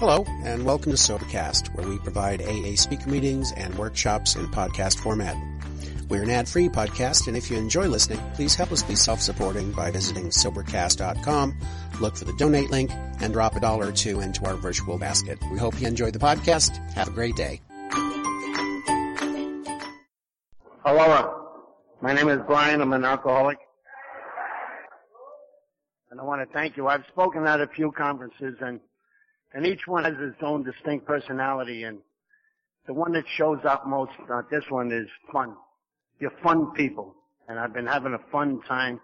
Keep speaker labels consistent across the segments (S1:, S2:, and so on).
S1: Hello, and welcome to Sobercast, where we provide AA speaker meetings and workshops in podcast format. We're an ad-free podcast, and if you enjoy listening, please help us be self-supporting by visiting Sobercast.com, look for the donate link, and drop a dollar or two into our virtual basket. We hope you enjoy the podcast. Have a great day.
S2: Hello, uh, my name is Brian. I'm an alcoholic. And I want to thank you. I've spoken at a few conferences and and each one has its own distinct personality and the one that shows up most, not this one, is fun. You're fun people. And I've been having a fun time.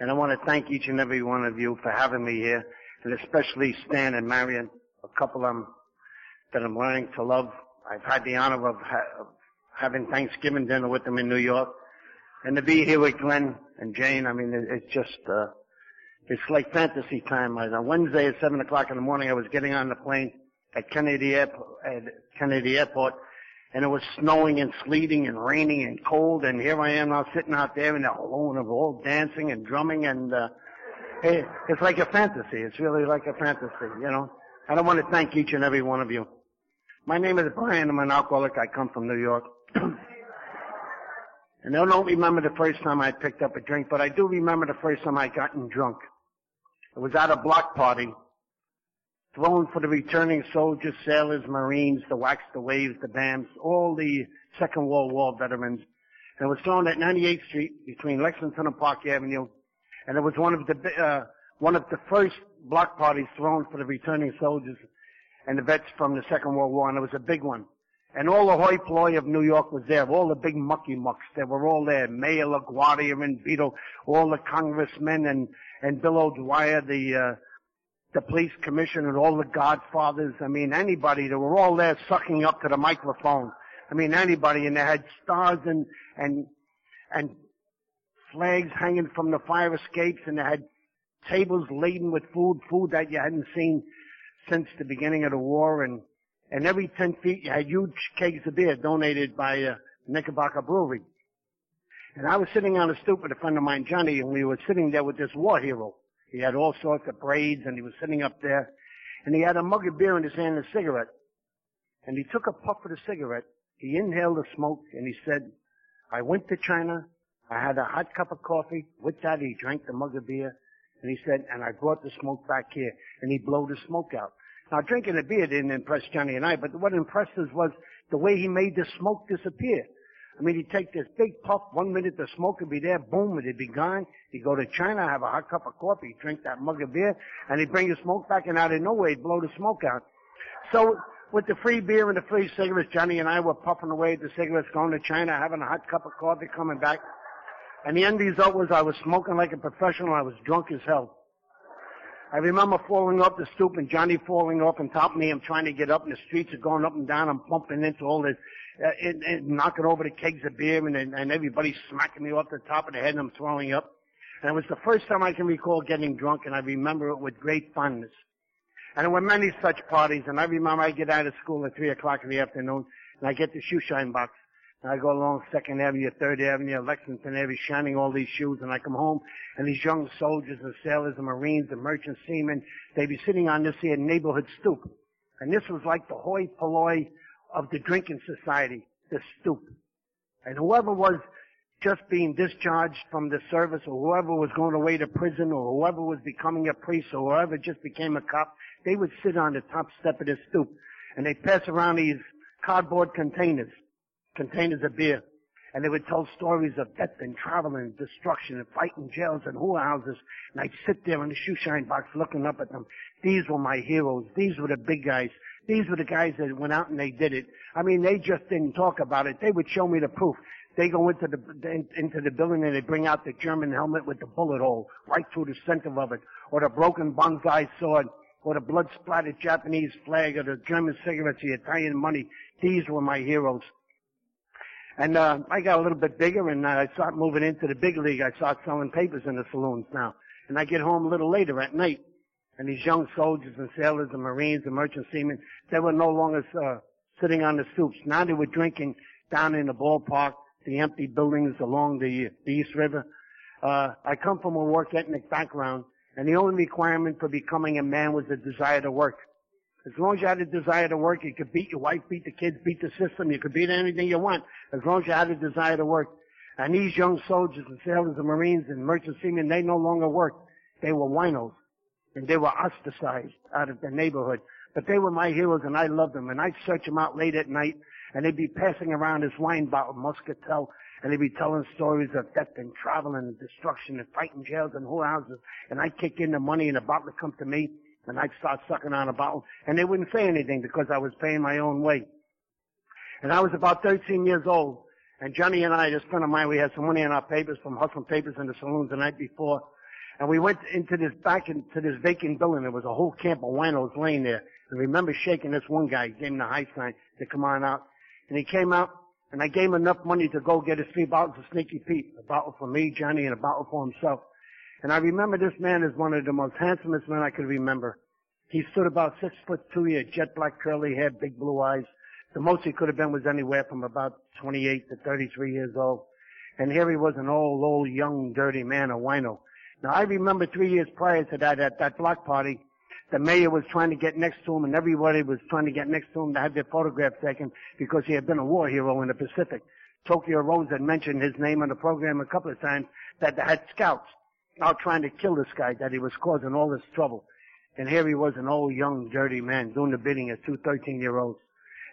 S2: And I want to thank each and every one of you for having me here. And especially Stan and Marion, a couple of them that I'm learning to love. I've had the honor of, ha- of having Thanksgiving dinner with them in New York. And to be here with Glenn and Jane, I mean, it, it's just, uh, it's like fantasy time. On Wednesday at seven o'clock in the morning, I was getting on the plane at Kennedy Airport, at Kennedy Airport, and it was snowing and sleeting and raining and cold. And here I am now sitting out there in the alone of all dancing and drumming, and uh, hey, it's like a fantasy. It's really like a fantasy, you know. And I want to thank each and every one of you. My name is Brian. I'm an alcoholic. I come from New York. and I don't remember the first time I picked up a drink, but I do remember the first time I gotten drunk. It was at a block party thrown for the returning soldiers, sailors, marines, the WACs, the waves, the BAMs, all the Second World War veterans. And it was thrown at 98th Street between Lexington and Park Avenue. And it was one of the, uh, one of the first block parties thrown for the returning soldiers and the vets from the Second World War. And it was a big one. And all the hoi polloi of New York was there. All the big mucky mucks, they were all there. Mayor LaGuardia and Vito, all the congressmen and, and Bill O'Dwyer, the, uh, the police commissioner and all the godfathers. I mean, anybody, they were all there sucking up to the microphone. I mean, anybody, and they had stars and, and, and flags hanging from the fire escapes, and they had tables laden with food, food that you hadn't seen since the beginning of the war, and, and every 10 feet you had huge kegs of beer donated by uh, Knickerbocker Brewery. And I was sitting on a stoop with a friend of mine, Johnny, and we were sitting there with this war hero. He had all sorts of braids and he was sitting up there and he had a mug of beer in his hand and a cigarette. And he took a puff of the cigarette. He inhaled the smoke and he said, I went to China. I had a hot cup of coffee. With that, he drank the mug of beer. And he said, and I brought the smoke back here. And he blew the smoke out. Now, drinking the beer didn't impress Johnny and I, but what impressed us was the way he made the smoke disappear. I mean, he'd take this big puff, one minute the smoke would be there, boom, it'd be gone. He'd go to China, have a hot cup of coffee, drink that mug of beer, and he'd bring the smoke back, and out of nowhere, he'd blow the smoke out. So, with the free beer and the free cigarettes, Johnny and I were puffing away at the cigarettes, going to China, having a hot cup of coffee, coming back. And the end result was I was smoking like a professional, I was drunk as hell. I remember falling off the stoop and Johnny falling off on top of me. I'm trying to get up and the streets are going up and down. I'm bumping into all this uh, and, and knocking over the kegs of beer and, and everybody smacking me off the top of the head and I'm throwing up. And it was the first time I can recall getting drunk and I remember it with great fondness. And there were many such parties and I remember I get out of school at three o'clock in the afternoon and I get the shoe shine box. And I go along Second Avenue, Third Avenue, Lexington Avenue, shining all these shoes, and I come home, and these young soldiers and sailors and Marines and merchant seamen, they be sitting on this here neighborhood stoop. And this was like the hoi polloi of the drinking society, the stoop. And whoever was just being discharged from the service or whoever was going away to prison or whoever was becoming a priest or whoever just became a cop, they would sit on the top step of the stoop and they'd pass around these cardboard containers, containers of beer. And they would tell stories of death and travel and destruction and fighting jails and whorehouses. And I'd sit there in the shoe shine box looking up at them. These were my heroes. These were the big guys. These were the guys that went out and they did it. I mean, they just didn't talk about it. They would show me the proof. They go into the into the building and they bring out the German helmet with the bullet hole right through the center of it, or the broken banzai sword, or the blood splattered Japanese flag, or the German cigarettes, the Italian money. These were my heroes. And uh, I got a little bit bigger, and I started moving into the big league. I started selling papers in the saloons now, and I get home a little later at night, and these young soldiers and sailors and Marines and merchant seamen, they were no longer uh, sitting on the stoops. Now they were drinking down in the ballpark, the empty buildings along the, the East River. Uh, I come from a work ethnic background, and the only requirement for becoming a man was the desire to work. As long as you had a desire to work, you could beat your wife, beat the kids, beat the system. You could beat anything you want as long as you had a desire to work. And these young soldiers and sailors and marines and merchant seamen, they no longer worked. They were winos. And they were ostracized out of the neighborhood. But they were my heroes and I loved them. And I'd search them out late at night and they'd be passing around this wine bottle, Muscatel, and they'd be telling stories of death and travel and destruction and fighting jails and whorehouses. And I'd kick in the money and the bottle would come to me and I'd start sucking on a bottle and they wouldn't say anything because I was paying my own way. And I was about 13 years old and Johnny and I, this friend of mine, we had some money in our papers from hustling papers in the saloons the night before. And we went into this, back into this vacant building. There was a whole camp of winos laying there. And I remember shaking this one guy, gave him the high sign to come on out. And he came out and I gave him enough money to go get his three bottles of Sneaky Pete. A bottle for me, Johnny, and a bottle for himself. And I remember this man as one of the most handsomest men I could remember. He stood about six foot two, he had jet black curly hair, big blue eyes. The most he could have been was anywhere from about 28 to 33 years old. And here he was an old, old, young, dirty man, a wino. Now I remember three years prior to that, at that block party, the mayor was trying to get next to him and everybody was trying to get next to him to have their photograph taken because he had been a war hero in the Pacific. Tokyo Rose had mentioned his name on the program a couple of times that they had scouts out trying to kill this guy, that he was causing all this trouble. And here he was, an old, young, dirty man doing the bidding of two 13-year-olds.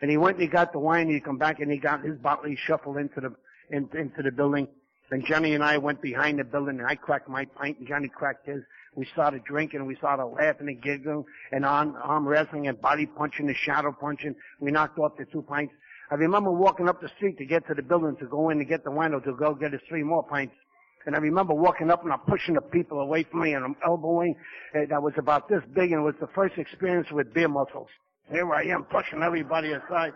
S2: And he went and he got the wine. He come back and he got his bottle. He shuffled into the in, into the building. And Johnny and I went behind the building and I cracked my pint and Johnny cracked his. We started drinking and we started laughing and giggling and arm, arm wrestling and body punching and shadow punching. We knocked off the two pints. I remember walking up the street to get to the building to go in to get the wine or to go get us three more pints. And I remember walking up and I'm pushing the people away from me and I'm elbowing. And I was about this big and it was the first experience with beer muscles. Here I am pushing everybody aside.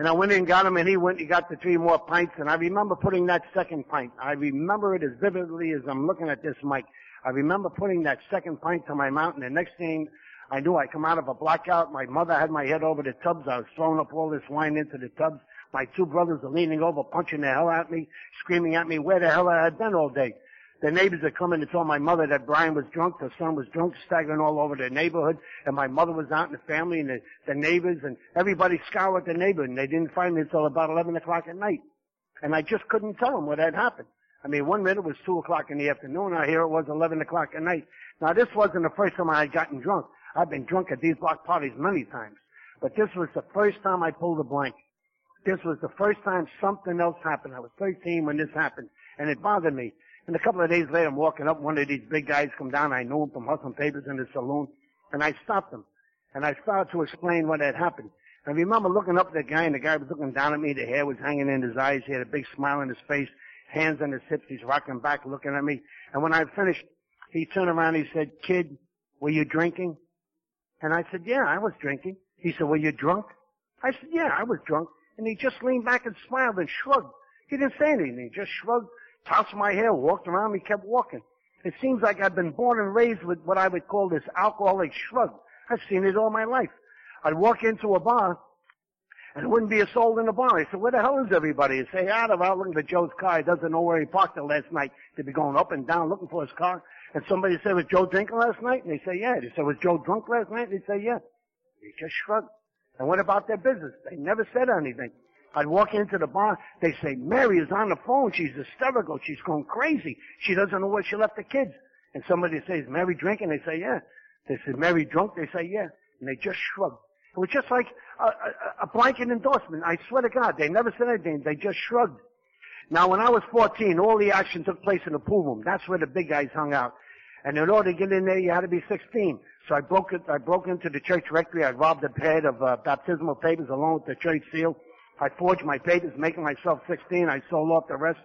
S2: And I went in and got him and he went and he got the three more pints and I remember putting that second pint. I remember it as vividly as I'm looking at this mic. I remember putting that second pint to my mouth and the next thing I knew I come out of a blackout. My mother had my head over the tubs. I was throwing up all this wine into the tubs. My two brothers are leaning over, punching the hell at me, screaming at me where the hell I had been all day. The neighbors had come in and told my mother that Brian was drunk, her son was drunk, staggering all over the neighborhood, and my mother was out in the family and the, the neighbors and everybody scoured the neighborhood and they didn't find me until about 11 o'clock at night. And I just couldn't tell them what had happened. I mean, one minute it was 2 o'clock in the afternoon, I hear it was 11 o'clock at night. Now this wasn't the first time I had gotten drunk. I've been drunk at these block parties many times. But this was the first time I pulled a blank. This was the first time something else happened. I was 13 when this happened, and it bothered me. And a couple of days later, I'm walking up, one of these big guys come down. I knew him from hustling papers in the saloon, and I stopped him. And I started to explain what had happened. I remember looking up at the guy, and the guy was looking down at me. The hair was hanging in his eyes. He had a big smile on his face, hands on his hips. He's rocking back, looking at me. And when I finished, he turned around. He said, "Kid, were you drinking?" And I said, "Yeah, I was drinking." He said, "Were you drunk?" I said, "Yeah, I was drunk." And he just leaned back and smiled and shrugged. He didn't say anything. He just shrugged, tossed my hair, walked around me, kept walking. It seems like I've been born and raised with what I would call this alcoholic shrug. I've seen it all my life. I'd walk into a bar, and there wouldn't be a soul in the bar. I said, where the hell is everybody? He'd say, out of out looking for Joe's car. He doesn't know where he parked it last night. They'd be going up and down looking for his car. And somebody said, was Joe drinking last night? And they say, yeah. They said, was Joe drunk last night? And they say, yeah. They just shrugged and went about their business. They never said anything. I'd walk into the bar. They say, Mary is on the phone. She's hysterical. She's going crazy. She doesn't know where she left the kids. And somebody says, Mary drinking? They say, yeah. They say, Mary drunk? They say, yeah. And they just shrug. It was just like a, a, a blanket endorsement. I swear to God, they never said anything. They just shrugged. Now, when I was 14, all the action took place in the pool room. That's where the big guys hung out. And in order to get in there, you had to be 16. So I broke it. I broke into the church rectory. I robbed a bed of uh, baptismal papers along with the church seal. I forged my papers, making myself 16. I sold off the rest.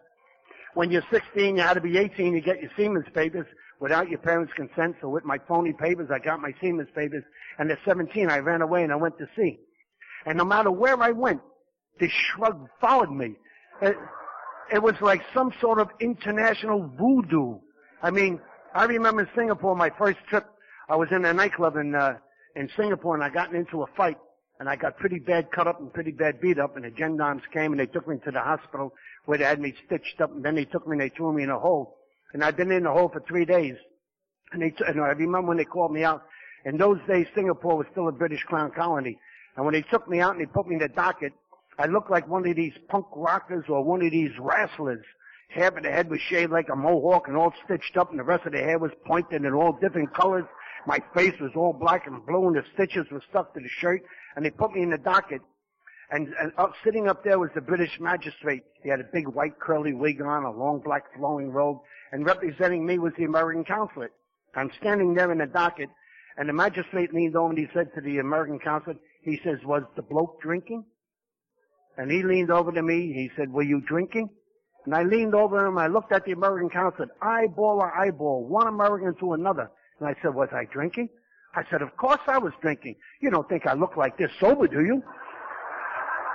S2: When you're 16, you had to be 18 to get your seaman's papers without your parents' consent. So with my phony papers, I got my seaman's papers. And at 17, I ran away and I went to sea. And no matter where I went, this shrug followed me. It, it was like some sort of international voodoo. I mean, I remember in Singapore, my first trip, I was in a nightclub in, uh, in Singapore and I got into a fight and I got pretty bad cut up and pretty bad beat up and the gendarmes came and they took me to the hospital where they had me stitched up and then they took me and they threw me in a hole. And I'd been in the hole for three days. And they, t- and I remember when they called me out In those days, Singapore was still a British crown colony. And when they took me out and they put me in the docket, I looked like one of these punk rockers or one of these wrestlers. Half of the head was shaved like a mohawk and all stitched up and the rest of the hair was pointed in all different colors. My face was all black and blue and the stitches were stuck to the shirt and they put me in the docket. And, and up, sitting up there was the British magistrate. He had a big white curly wig on, a long black flowing robe, and representing me was the American consulate. I'm standing there in the docket, and the magistrate leaned over and he said to the American consulate, he says, was the bloke drinking? And he leaned over to me, he said, were you drinking? And I leaned over him, I looked at the American consulate, eyeball to eyeball, one American to another. And I said, was I drinking? I said, of course I was drinking. You don't think I look like this sober, do you?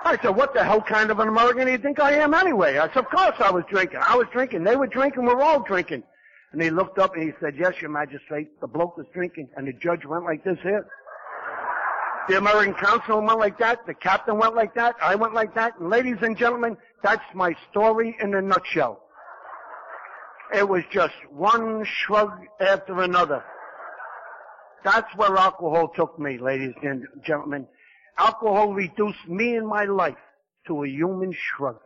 S2: I said, what the hell kind of an American do you think I am anyway? I said, of course I was drinking. I was drinking. They were drinking. We're all drinking. And he looked up and he said, yes, your magistrate, the bloke was drinking. And the judge went like this here. The American consul went like that. The captain went like that. I went like that. And ladies and gentlemen, that's my story in a nutshell. It was just one shrug after another. That's where alcohol took me, ladies and gentlemen. Alcohol reduced me and my life to a human shrug.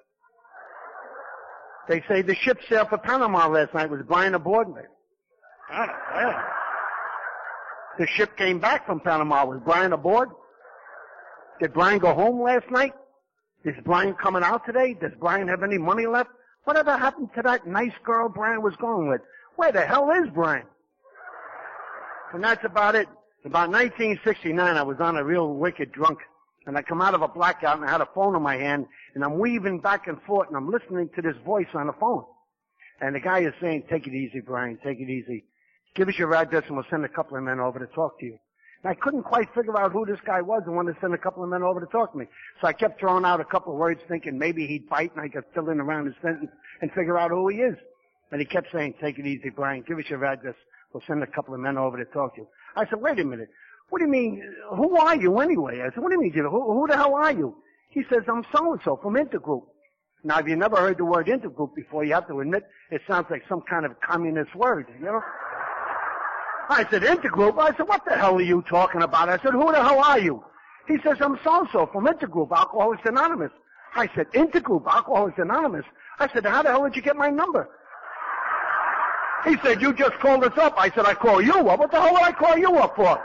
S2: They say the ship sailed for Panama last night. Was Brian aboard? I don't. Ah, the ship came back from Panama. Was Brian aboard? Did Brian go home last night? Is Brian coming out today? Does Brian have any money left? Whatever happened to that nice girl Brian was going with? Where the hell is Brian? And that's about it. About 1969, I was on a real wicked drunk. And I come out of a blackout and I had a phone in my hand and I'm weaving back and forth and I'm listening to this voice on the phone. And the guy is saying, take it easy, Brian, take it easy. Give us your address and we'll send a couple of men over to talk to you. And I couldn't quite figure out who this guy was and wanted to send a couple of men over to talk to me. So I kept throwing out a couple of words thinking maybe he'd bite and I could fill in around his sentence and figure out who he is. And he kept saying, take it easy, Brian, give us your address. We'll send a couple of men over to talk to you. I said, wait a minute. What do you mean? Who are you anyway? I said, what do you mean, Who, who the hell are you? He says, I'm so-and-so from Intergroup. Now, if you never heard the word intergroup before, you have to admit it sounds like some kind of communist word, you know? I said, intergroup? I said, what the hell are you talking about? I said, who the hell are you? He says, I'm so-and-so from Intergroup, Alcoholics Anonymous. I said, Intergroup, Alcoholics Anonymous? I said, how the hell did you get my number? He said, you just called us up. I said, I call you up. What the hell would I call you up for?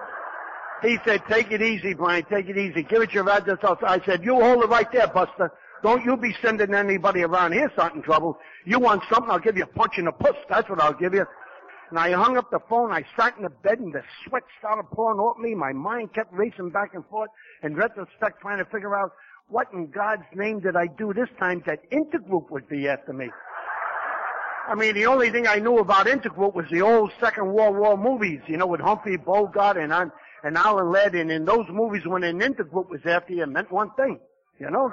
S2: He said, take it easy, Brian, take it easy. Give it your address. I said, you hold it right there, Buster. Don't you be sending anybody around here starting trouble. You want something, I'll give you a punch in the puss. That's what I'll give you. And I hung up the phone, I sat in the bed and the sweat started pouring off me. My mind kept racing back and forth in retrospect trying to figure out what in God's name did I do this time that Intergroup would be after me. I mean, the only thing I knew about Intergroup was the old Second World War movies, you know, with Humphrey Bogart and and Alan Ladd, and in those movies when an intergroup was after you, it meant one thing, you know?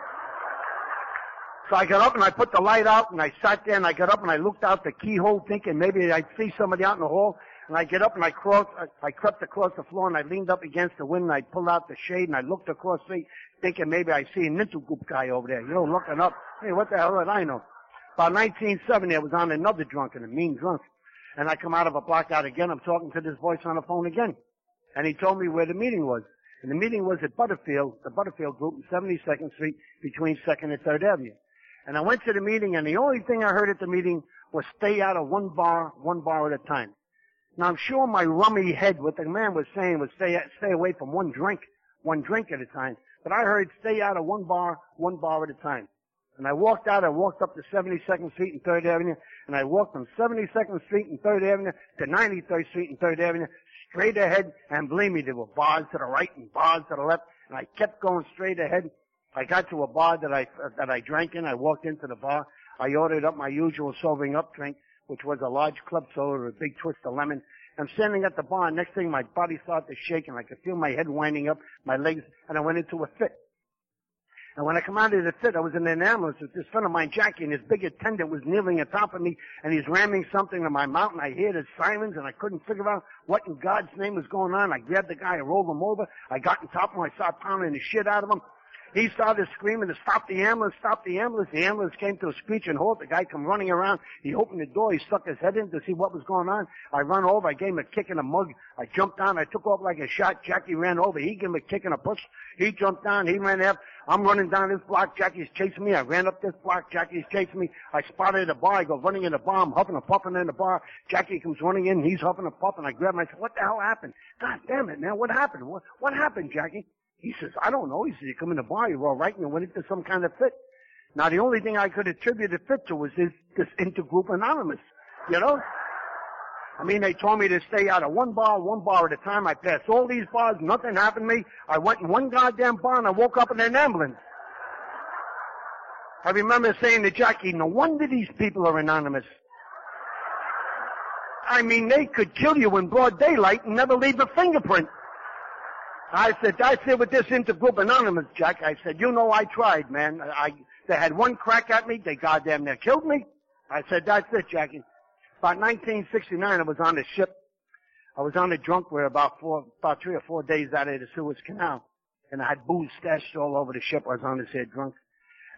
S2: So I got up and I put the light out and I sat there and I got up and I looked out the keyhole thinking maybe I'd see somebody out in the hall. And I get up and I crossed, I, crept across the floor and I leaned up against the window and I pulled out the shade and I looked across the street thinking maybe I see an intergroup guy over there, you know, looking up. Hey, what the hell did I know? About 1970, I was on another drunk and a mean drunk. And I come out of a blackout again. I'm talking to this voice on the phone again and he told me where the meeting was. And the meeting was at Butterfield, the Butterfield group, 72nd Street, between 2nd and 3rd Avenue. And I went to the meeting, and the only thing I heard at the meeting was stay out of one bar, one bar at a time. Now I'm sure my rummy head, what the man was saying was stay, stay away from one drink, one drink at a time. But I heard stay out of one bar, one bar at a time. And I walked out, I walked up to 72nd Street and 3rd Avenue, and I walked from 72nd Street and 3rd Avenue to 93rd Street and 3rd Avenue, straight ahead, and believe me, there were bars to the right and bars to the left, and I kept going straight ahead. I got to a bar that I, that I drank in, I walked into the bar, I ordered up my usual sobering up drink, which was a large club soda with a big twist of lemon. I'm standing at the bar, next thing my body started to shake, and I could feel my head winding up, my legs, and I went into a fit. And when I come out of the fit, I was in an ambulance with this friend of mine, Jackie, and his big attendant was kneeling on top of me, and he's ramming something in my mouth, and I hear the sirens, and I couldn't figure out what in God's name was going on. I grabbed the guy, I rolled him over, I got on top of him, I started pounding the shit out of him, He started screaming to stop the ambulance, stop the ambulance. The ambulance came to a screeching halt. The guy come running around. He opened the door. He stuck his head in to see what was going on. I run over. I gave him a kick in the mug. I jumped down. I took off like a shot. Jackie ran over. He gave him a kick in a push. He jumped down. He ran up. I'm running down this block. Jackie's chasing me. I ran up this block. Jackie's chasing me. I spotted a bar. I go running in the bar. I'm huffing and puffing in the bar. Jackie comes running in. He's huffing and puffing. I grab him. I said, what the hell happened? God damn it, man. What happened? What, what happened, Jackie? He says, I don't know. He says, you come in the bar. You're all right. And you went into some kind of fit. Now, the only thing I could attribute the fit to was this, this intergroup anonymous. You know? I mean, they told me to stay out of one bar, one bar at a time. I passed all these bars, nothing happened to me. I went in one goddamn bar and I woke up in an ambulance. I remember saying to Jackie, no wonder these people are anonymous. I mean, they could kill you in broad daylight and never leave a fingerprint. I said, I said with this intergroup anonymous, Jack, I said, you know I tried, man. I, they had one crack at me, they goddamn near killed me. I said, that's it, Jackie. About 1969, I was on the ship. I was on a drunk where about four, about three or four days out of the Suez Canal. And I had booze stashed all over the ship. I was on this here drunk.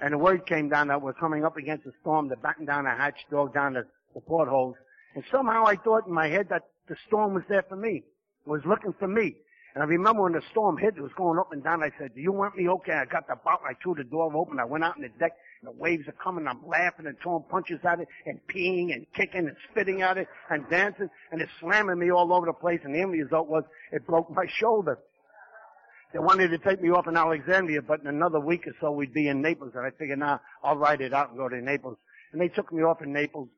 S2: And the word came down that we're coming up against a storm. They're down the hatch, dog down the, the portholes. And somehow I thought in my head that the storm was there for me. It was looking for me. And I remember when the storm hit, it was going up and down. I said, do you want me? Okay. I got the bottle. I threw the door open. I went out on the deck. And the waves are coming. I'm laughing and throwing punches at it and peeing and kicking and spitting at it and dancing. And it's slamming me all over the place. And the end result was it broke my shoulder. They wanted to take me off in Alexandria, but in another week or so we'd be in Naples. And I figured, nah, I'll ride it out and go to Naples. And they took me off in Naples.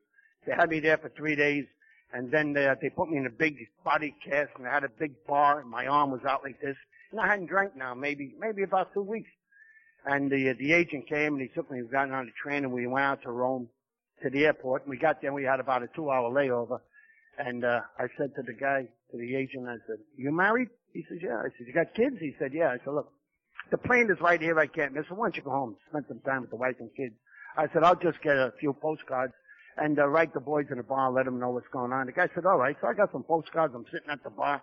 S2: They had me there for three days. And then they, they put me in a big body cast and I had a big bar and my arm was out like this. And I hadn't drank now, maybe, maybe about two weeks. And the, the agent came and he took me, we got on the train and we went out to Rome to the airport and we got there we had about a two hour layover. And, uh, I said to the guy, to the agent, I said, you married? He says, yeah. I said, you got kids? He said, yeah. I said, look, the plane is right here. I can't miss it. Why don't you go home, spend some time with the wife and kids? I said, I'll just get a few postcards and uh, write the boys in the bar, let them know what's going on. The guy said, all right. So I got some postcards. I'm sitting at the bar,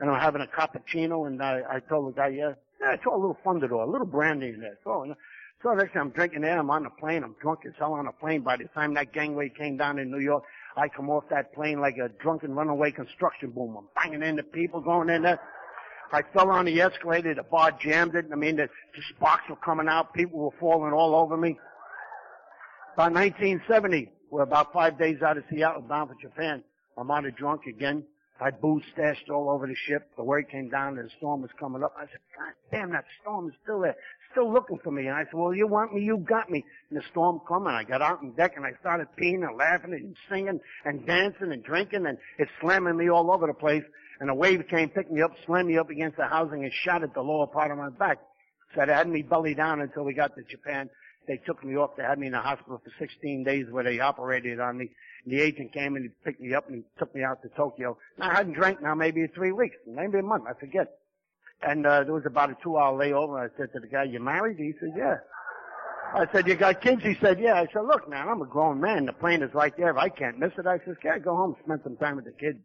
S2: and I'm having a cappuccino, and I, I told the guy, yeah, yeah, I saw a little Fundador, a little brandy in there. So, so next time I'm drinking there, I'm on the plane, I'm drunk as hell on the plane. By the time that gangway came down in New York, I come off that plane like a drunken runaway construction boom. I'm banging into people going in there. I fell on the escalator, the bar jammed it. I mean, the, the sparks were coming out, people were falling all over me. By 1970, we're about five days out of Seattle, bound for Japan. I'm on a drunk again. I booze stashed all over the ship. The word came down and the storm was coming up. I said, God damn, that storm is still there, still looking for me. And I said, well, you want me, you got me. And the storm come and I got out on deck and I started peeing and laughing and singing and dancing and drinking and it's slamming me all over the place. And a wave came, picked me up, slammed me up against the housing and shot at the lower part of my back. So it had me belly down until we got to Japan. They took me off. They had me in the hospital for 16 days where they operated on me. And the agent came and he picked me up and he took me out to Tokyo. And I hadn't drank now maybe three weeks, maybe a month, I forget. And uh, there was about a two-hour layover. I said to the guy, "You married?" He said, "Yeah." I said, "You got kids?" He said, "Yeah." I said, "Look, man, I'm a grown man. The plane is right there. If I can't miss it, I said, "Okay, go home, spend some time with the kids."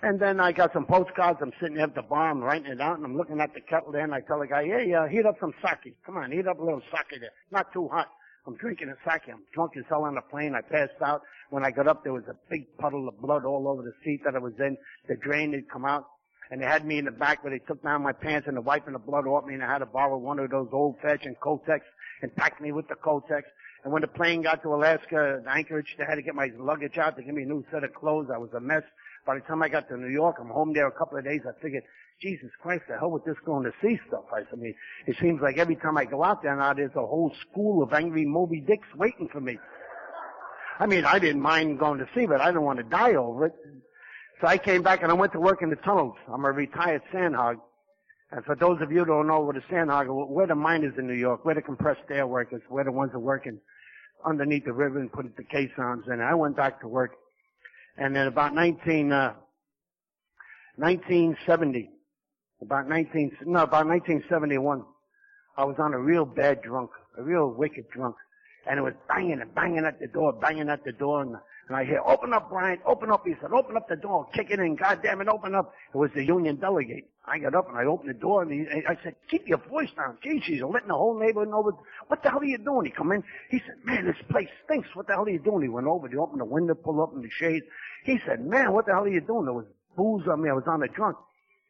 S2: And then I got some postcards. I'm sitting there at the bar. I'm writing it out, and I'm looking at the kettle there, and I tell the guy, hey, uh, heat up some sake. Come on, heat up a little sake there. Not too hot. I'm drinking a sake. I'm drunk as hell on the plane. I passed out. When I got up, there was a big puddle of blood all over the seat that I was in. The drain had come out. And they had me in the back where they took down my pants and they're wiping the blood off me, and I had to borrow one of those old-fashioned Kotex and pack me with the Kotex. And when the plane got to Alaska, Anchorage, they had to get my luggage out to give me a new set of clothes. I was a mess. By the time I got to New York, I'm home there a couple of days. I figured, Jesus Christ, the hell with this going to sea stuff. I mean, it seems like every time I go out there now, there's a whole school of angry Moby Dicks waiting for me. I mean, I didn't mind going to sea, but I didn't want to die over it. So I came back and I went to work in the tunnels. I'm a retired sandhog. And for those of you who don't know what a sandhog, we're the miners in New York. We're the compressed air workers. We're the ones that are working underneath the river and putting the caissons in. I went back to work and then about 19, uh, 1970, about 19, no, about 1971, I was on a real bad drunk, a real wicked drunk. And it was banging and banging at the door, banging at the door, and And I hear, open up, Brian, open up. He said, open up the door, kick it in, goddamn it, open up. It was the union delegate. I got up and I opened the door and he, I said, keep your voice down. Jeez, he's letting the whole neighborhood know what, what the hell are you doing? He come in, he said, man, this place stinks. What the hell are you doing? He went over, he opened the window, pulled up in the shade. He said, man, what the hell are you doing? There was booze on me. I was on a drunk.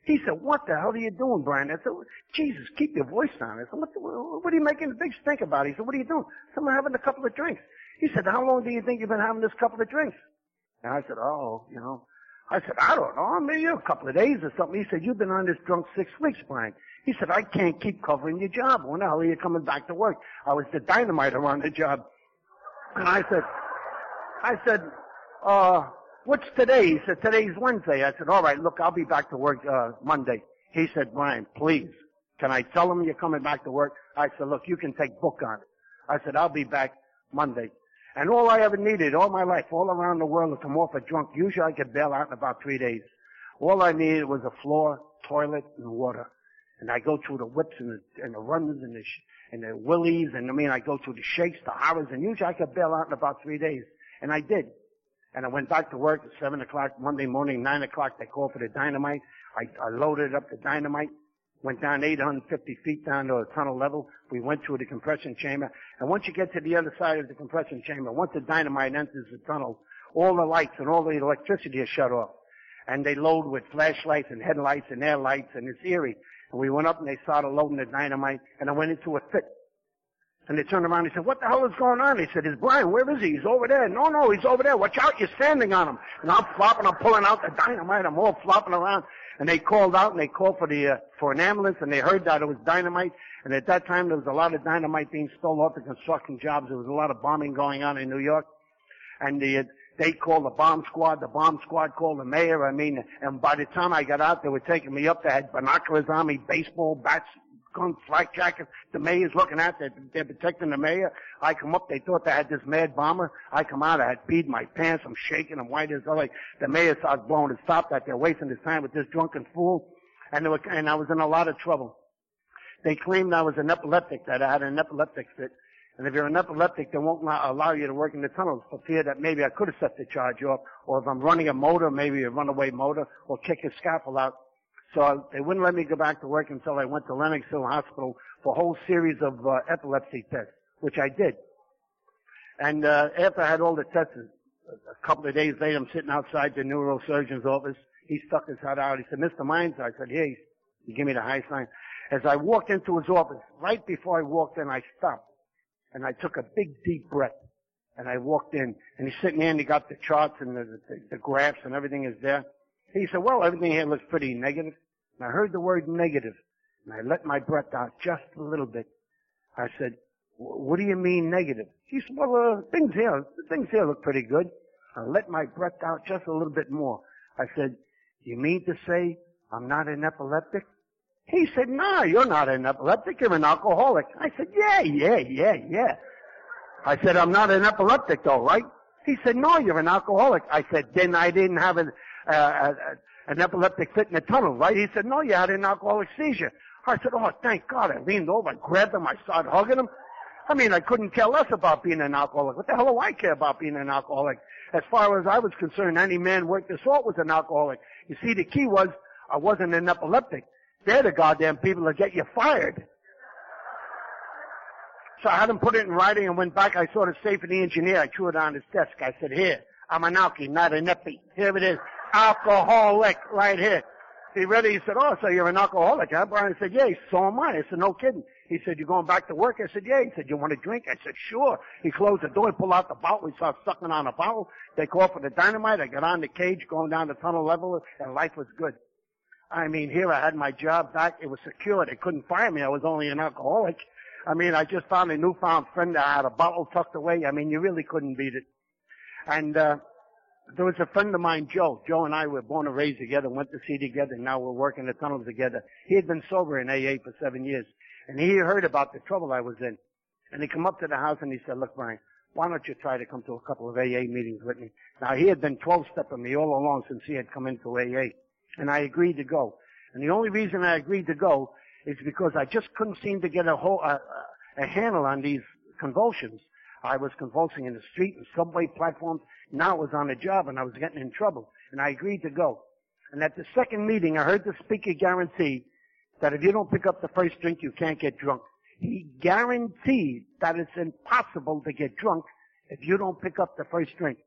S2: He said, what the hell are you doing, Brian? I said, Jesus, keep your voice down. I said, what, the, what are you making a big stink about? He said, what are you doing? Someone having a couple of drinks. He said, how long do you think you've been having this couple of drinks? And I said, oh, you know. I said, I don't know, maybe a couple of days or something. He said, you've been on this drunk six weeks, Brian. He said, I can't keep covering your job. When the hell are you coming back to work? I was the dynamiter on the job. And I said, I said, uh, what's today? He said, today's Wednesday. I said, all right, look, I'll be back to work, uh, Monday. He said, Brian, please, can I tell him you're coming back to work? I said, look, you can take book on it. I said, I'll be back Monday. And all I ever needed all my life, all around the world, to come off a drunk, usually I could bail out in about three days. All I needed was a floor, toilet, and water. And I go through the whips and the, and the runs and the, sh- and the willies, and I mean, I go through the shakes, the horrors, and usually I could bail out in about three days. And I did. And I went back to work at seven o'clock Monday morning, nine o'clock, they called for the dynamite. I, I loaded up the dynamite, went down 850 feet down to a tunnel level. We went through the compression chamber. And once you get to the other side of the compression chamber, once the dynamite enters the tunnel, all the lights and all the electricity is shut off. And they load with flashlights and headlights and air lights and it's eerie. And we went up and they started loading the dynamite and I went into a fit. And they turned around and he said, what the hell is going on? He said, is Brian, where is he? He's over there. No, no, he's over there. Watch out, you're standing on him. And I'm flopping, I'm pulling out the dynamite, I'm all flopping around. And they called out and they called for the, uh, for an ambulance and they heard that it was dynamite. And at that time there was a lot of dynamite being stolen off the construction jobs. There was a lot of bombing going on in New York. And the, they called the bomb squad, the bomb squad called the mayor, I mean, and by the time I got out, they were taking me up, they had binoculars on me, baseball bats, guns, flak jackets, the mayor's looking at, they're, they're protecting the mayor. I come up, they thought they had this mad bomber. I come out, I had peed my pants, I'm shaking, I'm white as hell, the mayor starts blowing his top that they're wasting his time with this drunken fool. And they were, and I was in a lot of trouble. They claimed I was an epileptic, that I had an epileptic fit. And if you're an epileptic, they won't allow you to work in the tunnels for fear that maybe I could have set the charge off, or if I'm running a motor, maybe a runaway motor, or kick a scaffold out. So they wouldn't let me go back to work until I went to Lenox Hill Hospital for a whole series of uh, epilepsy tests, which I did. And uh, after I had all the tests, a couple of days later, I'm sitting outside the neurosurgeon's office. He stuck his head out. He said, Mr. Mines, I said, hey. He gave me the high sign. As I walked into his office, right before I walked in, I stopped and I took a big deep breath and I walked in and he's sitting there and he got the charts and the, the, the graphs and everything is there. He said, well, everything here looks pretty negative. And I heard the word negative and I let my breath out just a little bit. I said, what do you mean negative? He said, well, uh, things here, things here look pretty good. I let my breath out just a little bit more. I said, you mean to say I'm not an epileptic? He said, no, you're not an epileptic, you're an alcoholic. I said, yeah, yeah, yeah, yeah. I said, I'm not an epileptic though, right? He said, no, you're an alcoholic. I said, then I didn't have an, uh, uh, an epileptic fit in the tunnel, right? He said, no, you had an alcoholic seizure. I said, oh, thank God. I leaned over, I grabbed him, I started hugging him. I mean, I couldn't care less about being an alcoholic. What the hell do I care about being an alcoholic? As far as I was concerned, any man worth his salt was an alcoholic. You see, the key was I wasn't an epileptic. They're the goddamn people that get you fired. So I had him put it in writing and went back. I saw the safe of the engineer. I threw it on his desk. I said, here, I'm an alky, not an epi. Here it is. Alcoholic, right here. He read it. He said, oh, so you're an alcoholic, huh? Brian said, yeah. So am I. I said, no kidding. He said, you going back to work? I said, yeah. He said, you want a drink? I said, sure. He closed the door pulled out the bottle. He started sucking on the bottle. They called for the dynamite. I got on the cage going down the tunnel level and life was good. I mean, here I had my job back. It was secure. They couldn't fire me. I was only an alcoholic. I mean, I just found a newfound friend. I had a bottle tucked away. I mean, you really couldn't beat it. And, uh, there was a friend of mine, Joe. Joe and I were born and raised together, went to sea together, and now we're working the tunnels together. He had been sober in AA for seven years. And he heard about the trouble I was in. And he come up to the house and he said, look, Brian, why don't you try to come to a couple of AA meetings with me? Now he had been 12-stepping me all along since he had come into AA and I agreed to go. And the only reason I agreed to go is because I just couldn't seem to get a whole a, a handle on these convulsions. I was convulsing in the street and subway platforms. Now I was on a job and I was getting in trouble. And I agreed to go. And at the second meeting, I heard the speaker guarantee that if you don't pick up the first drink, you can't get drunk. He guaranteed that it's impossible to get drunk if you don't pick up the first drink.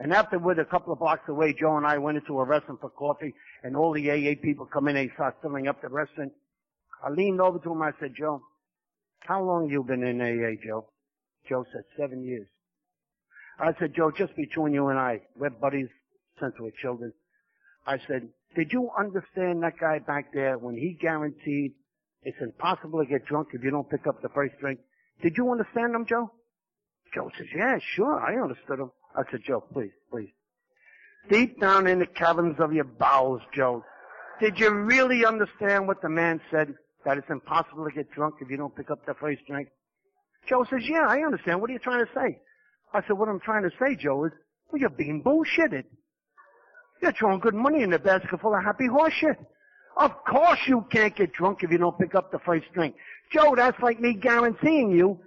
S2: And afterward, a couple of blocks away, Joe and I went into a restaurant for coffee, and all the AA people come in, they start filling up the restaurant. I leaned over to him, I said, Joe, how long you been in AA, Joe? Joe said, seven years. I said, Joe, just between you and I, we're buddies since we were children. I said, did you understand that guy back there when he guaranteed it's impossible to get drunk if you don't pick up the first drink? Did you understand him, Joe? Joe says, yeah, sure, I understood him. I said, Joe, please, please. Deep down in the caverns of your bowels, Joe, did you really understand what the man said? That it's impossible to get drunk if you don't pick up the first drink? Joe says, yeah, I understand. What are you trying to say? I said, what I'm trying to say, Joe, is, well, you're being bullshitted. You're throwing good money in the basket full of happy horse shit. Of course you can't get drunk if you don't pick up the first drink. Joe, that's like me guaranteeing you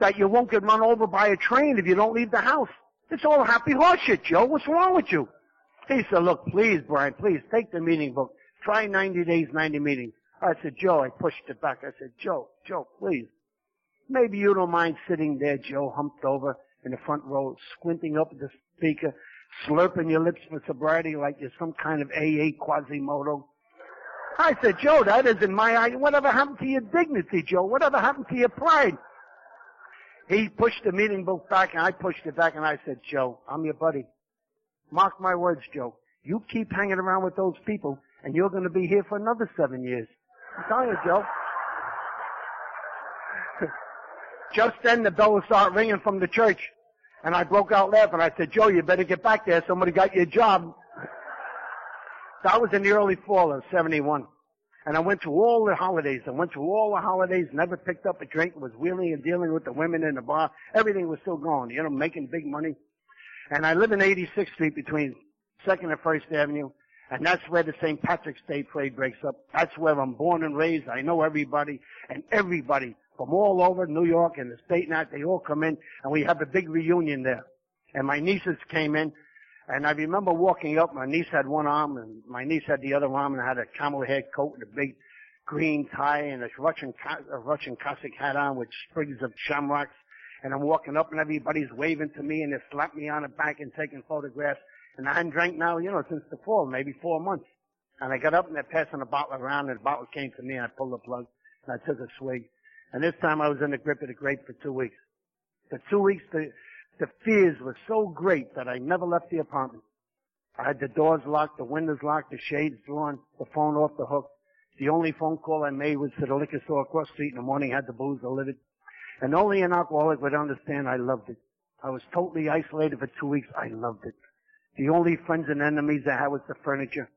S2: that you won't get run over by a train if you don't leave the house. It's all happy horse shit, Joe. What's wrong with you? He said, look, please, Brian, please, take the meeting book. Try 90 days, 90 meetings. I said, Joe, I pushed it back. I said, Joe, Joe, please. Maybe you don't mind sitting there, Joe, humped over in the front row, squinting up at the speaker, slurping your lips for sobriety like you're some kind of AA Quasimodo. I said, Joe, that isn't my idea. Whatever happened to your dignity, Joe? Whatever happened to your pride? He pushed the meeting book back and I pushed it back and I said, Joe, I'm your buddy. Mark my words, Joe. You keep hanging around with those people and you're going to be here for another seven years. I'm telling you, Joe. Just then the bell would start ringing from the church. And I broke out laughing. I said, Joe, you better get back there. Somebody got you a job. That was in the early fall of 71. And I went through all the holidays. I went through all the holidays, never picked up a drink, was wheeling and dealing with the women in the bar. Everything was still going, you know, making big money. And I live in 86th Street between 2nd and 1st Avenue. And that's where the St. Patrick's Day parade breaks up. That's where I'm born and raised. I know everybody. And everybody from all over New York and the state and that, they all come in and we have a big reunion there. And my nieces came in and I remember walking up, my niece had one arm and my niece had the other arm and had a camel hair coat and a big green tie and a Russian, a Russian Cossack hat on with sprigs of shamrocks. And I'm walking up and everybody's waving to me and they slap me on the back and taking photographs. And I hadn't drank now, you know, since the fall, maybe four months. And I got up and they're passing a bottle around and the bottle came to me and I pulled the plug and I took a swig. And this time I was in the grip of the grape for two weeks. For two weeks, the, the fears were so great that I never left the apartment. I had the doors locked, the windows locked, the shades drawn, the phone off the hook. The only phone call I made was to the liquor store across the street in the morning, had the booze delivered. And only an alcoholic would understand I loved it. I was totally isolated for two weeks. I loved it. The only friends and enemies I had was the furniture.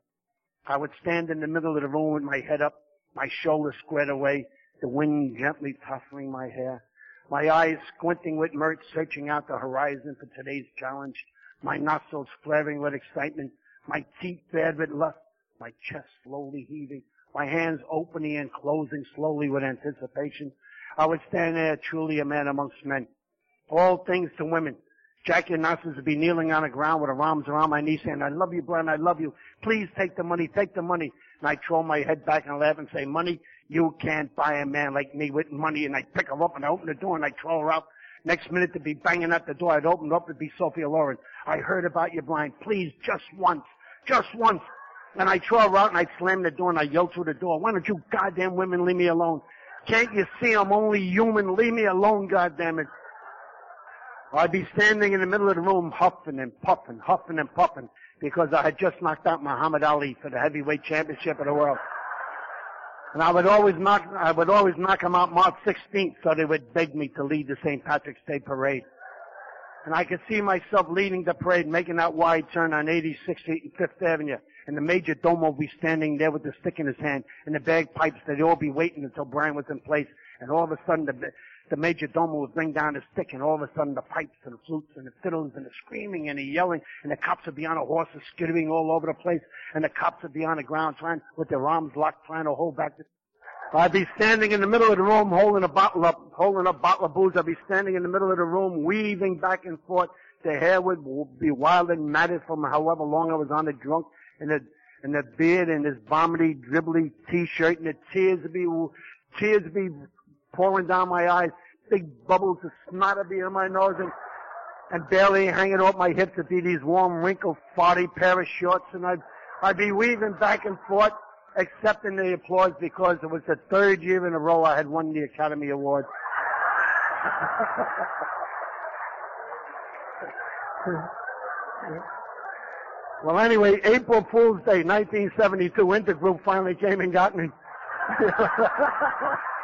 S2: I would stand in the middle of the room with my head up, my shoulders squared away, the wind gently tousling my hair, my eyes squinting with mirth, searching out the horizon for today's challenge, my nostrils flaring with excitement, my teeth bared with lust, my chest slowly heaving, my hands opening and closing slowly with anticipation. I would stand there truly a man amongst men. All things to women. Jackie Onassis would be kneeling on the ground with her arms around my knee saying, I love you, Brian, I love you. Please take the money, take the money. And I throw my head back and laugh and say, money? You can't buy a man like me with money. And I pick her up and I open the door and I throw her out. Next minute to be banging at the door, I'd open up to be Sophia Loren. I heard about you, Brian. Please, just once. Just once. And I throw her out and I slam the door and I yell through the door, why don't you goddamn women leave me alone? Can't you see I'm only human? Leave me alone, goddammit. I'd be standing in the middle of the room huffing and puffing, huffing and puffing because I had just knocked out Muhammad Ali for the heavyweight championship of the world. And I would always knock, I would always knock him out March 16th so they would beg me to lead the St. Patrick's Day parade. And I could see myself leading the parade, making that wide turn on 86th Street and 5th Avenue. And the major domo would be standing there with the stick in his hand and the bagpipes. They'd all be waiting until Brian was in place. And all of a sudden the, the major domo would bring down his stick and all of a sudden the pipes and the flutes and the fiddles and the screaming and the yelling and the cops would be on a horses skittering all over the place and the cops would be on the ground trying with their arms locked trying to hold back the I'd be standing in the middle of the room holding a bottle up, holding a bottle of booze. I'd be standing in the middle of the room weaving back and forth. The hair would be wild and matted from however long I was on the drunk and the, and the beard and this vomity, dribbly t-shirt and the tears would be, tears would be pouring down my eyes. Big bubbles of snot be in my nose and, and barely hanging off my hips would be these warm, wrinkled, farty pair of shorts and I'd, I'd be weaving back and forth accepting the applause because it was the third year in a row I had won the Academy Award. well, anyway, April Fool's Day, 1972, Intergroup finally came and got me.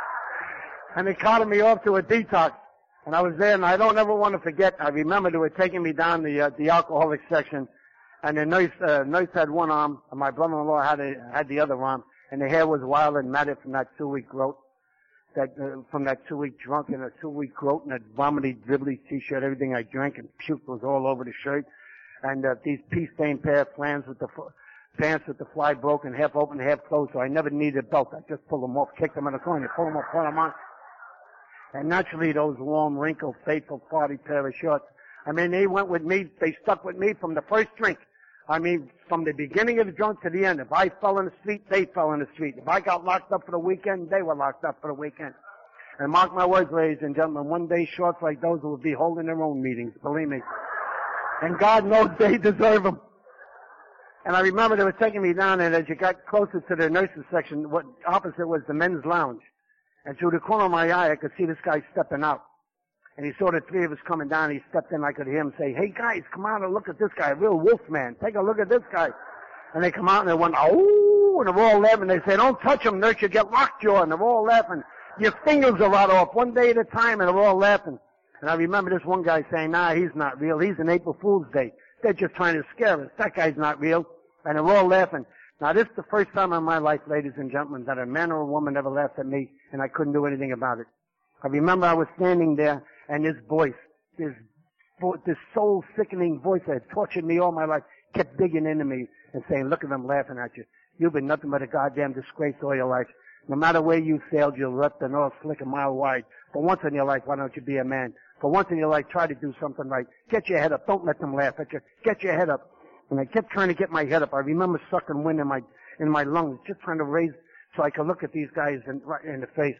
S2: and they carted me off to a detox. And I was there, and I don't ever want to forget. I remember they were taking me down the uh, the alcoholic section, and the nurse uh, nurse had one arm, and my brother-in-law had a, had the other arm, and the hair was wild and matted from that two-week growth, that uh, from that two-week drunk and a two-week growth and that vomity, dribbly t-shirt, everything I drank and puked was all over the shirt, and uh, these pea-stained pair of flans with the pants with the fly broken, half open, half closed, so I never needed a belt. I just pulled them off, kicked them in the corner, pull them off, pull them on. And naturally, those warm, wrinkled, faithful, party pair of shorts. I mean, they went with me. They stuck with me from the first drink. I mean, from the beginning of the drunk to the end. If I fell in the street, they fell in the street. If I got locked up for the weekend, they were locked up for the weekend. And mark my words, ladies and gentlemen, one day shorts like those will be holding their own meetings, believe me. And God knows they deserve them. And I remember they were taking me down, and as you got closer to the nurses section, what opposite was the men's lounge. And through the corner of my eye, I could see this guy stepping out. And he saw the three of us coming down. He stepped in. I could hear him say, "Hey guys, come out and look at this guy, a real wolf man. Take a look at this guy." And they come out and they went, "Oh!" And they're all laughing. They say, "Don't touch him, nurse. You get lockjaw." And they're all laughing. Your fingers are right off one day at a time, and they're all laughing. And I remember this one guy saying, "Nah, he's not real. He's an April Fool's Day. They're just trying to scare us. That guy's not real." And they're all laughing. Now this is the first time in my life, ladies and gentlemen, that a man or a woman ever laughed at me, and I couldn't do anything about it. I remember I was standing there and this voice, this, this soul sickening voice that had tortured me all my life, kept digging into me and saying, look at them laughing at you. You've been nothing but a goddamn disgrace all your life. No matter where you sailed, you left the North Slick a mile wide. For once in your life, why don't you be a man? For once in your life, try to do something right. Get your head up. Don't let them laugh at you. Get your head up. And I kept trying to get my head up. I remember sucking wind in my, in my lungs, just trying to raise so I could look at these guys in, right in the face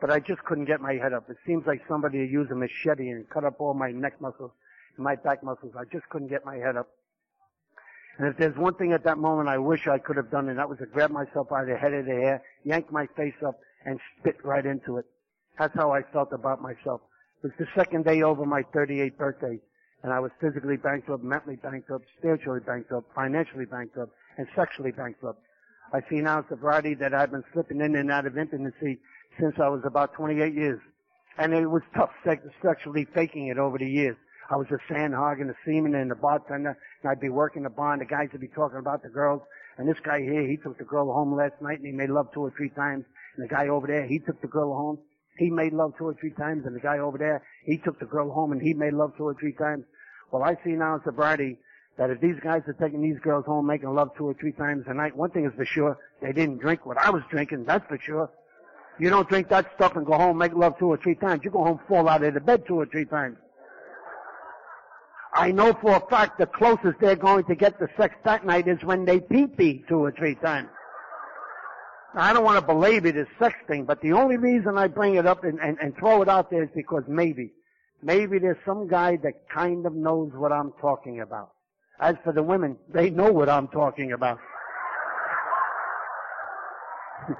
S2: but I just couldn't get my head up. It seems like somebody used a machete and cut up all my neck muscles and my back muscles. I just couldn't get my head up. And if there's one thing at that moment I wish I could have done, and that was to grab myself by the head of the hair, yank my face up, and spit right into it. That's how I felt about myself. It was the second day over my 38th birthday, and I was physically bankrupt, mentally bankrupt, spiritually bankrupt, financially bankrupt, and sexually bankrupt. I see now sobriety that I've been slipping in and out of intimacy since I was about 28 years. And it was tough sex- sexually faking it over the years. I was a sandhog and a seaman and a bartender, and I'd be working the bar, and the guys would be talking about the girls. And this guy here, he took the girl home last night, and he made love two or three times. And the guy over there, he took the girl home. He made love two or three times, and the guy over there, he took the girl home, and he made love two or three times. Well, I see now in sobriety that if these guys are taking these girls home, making love two or three times a night, one thing is for sure, they didn't drink what I was drinking, that's for sure. You don't drink that stuff and go home make love two or three times. You go home fall out of the bed two or three times. I know for a fact the closest they're going to get to sex that night is when they pee-pee two or three times. I don't want to belabor this sex thing, but the only reason I bring it up and, and, and throw it out there is because maybe, maybe there's some guy that kind of knows what I'm talking about. As for the women, they know what I'm talking about.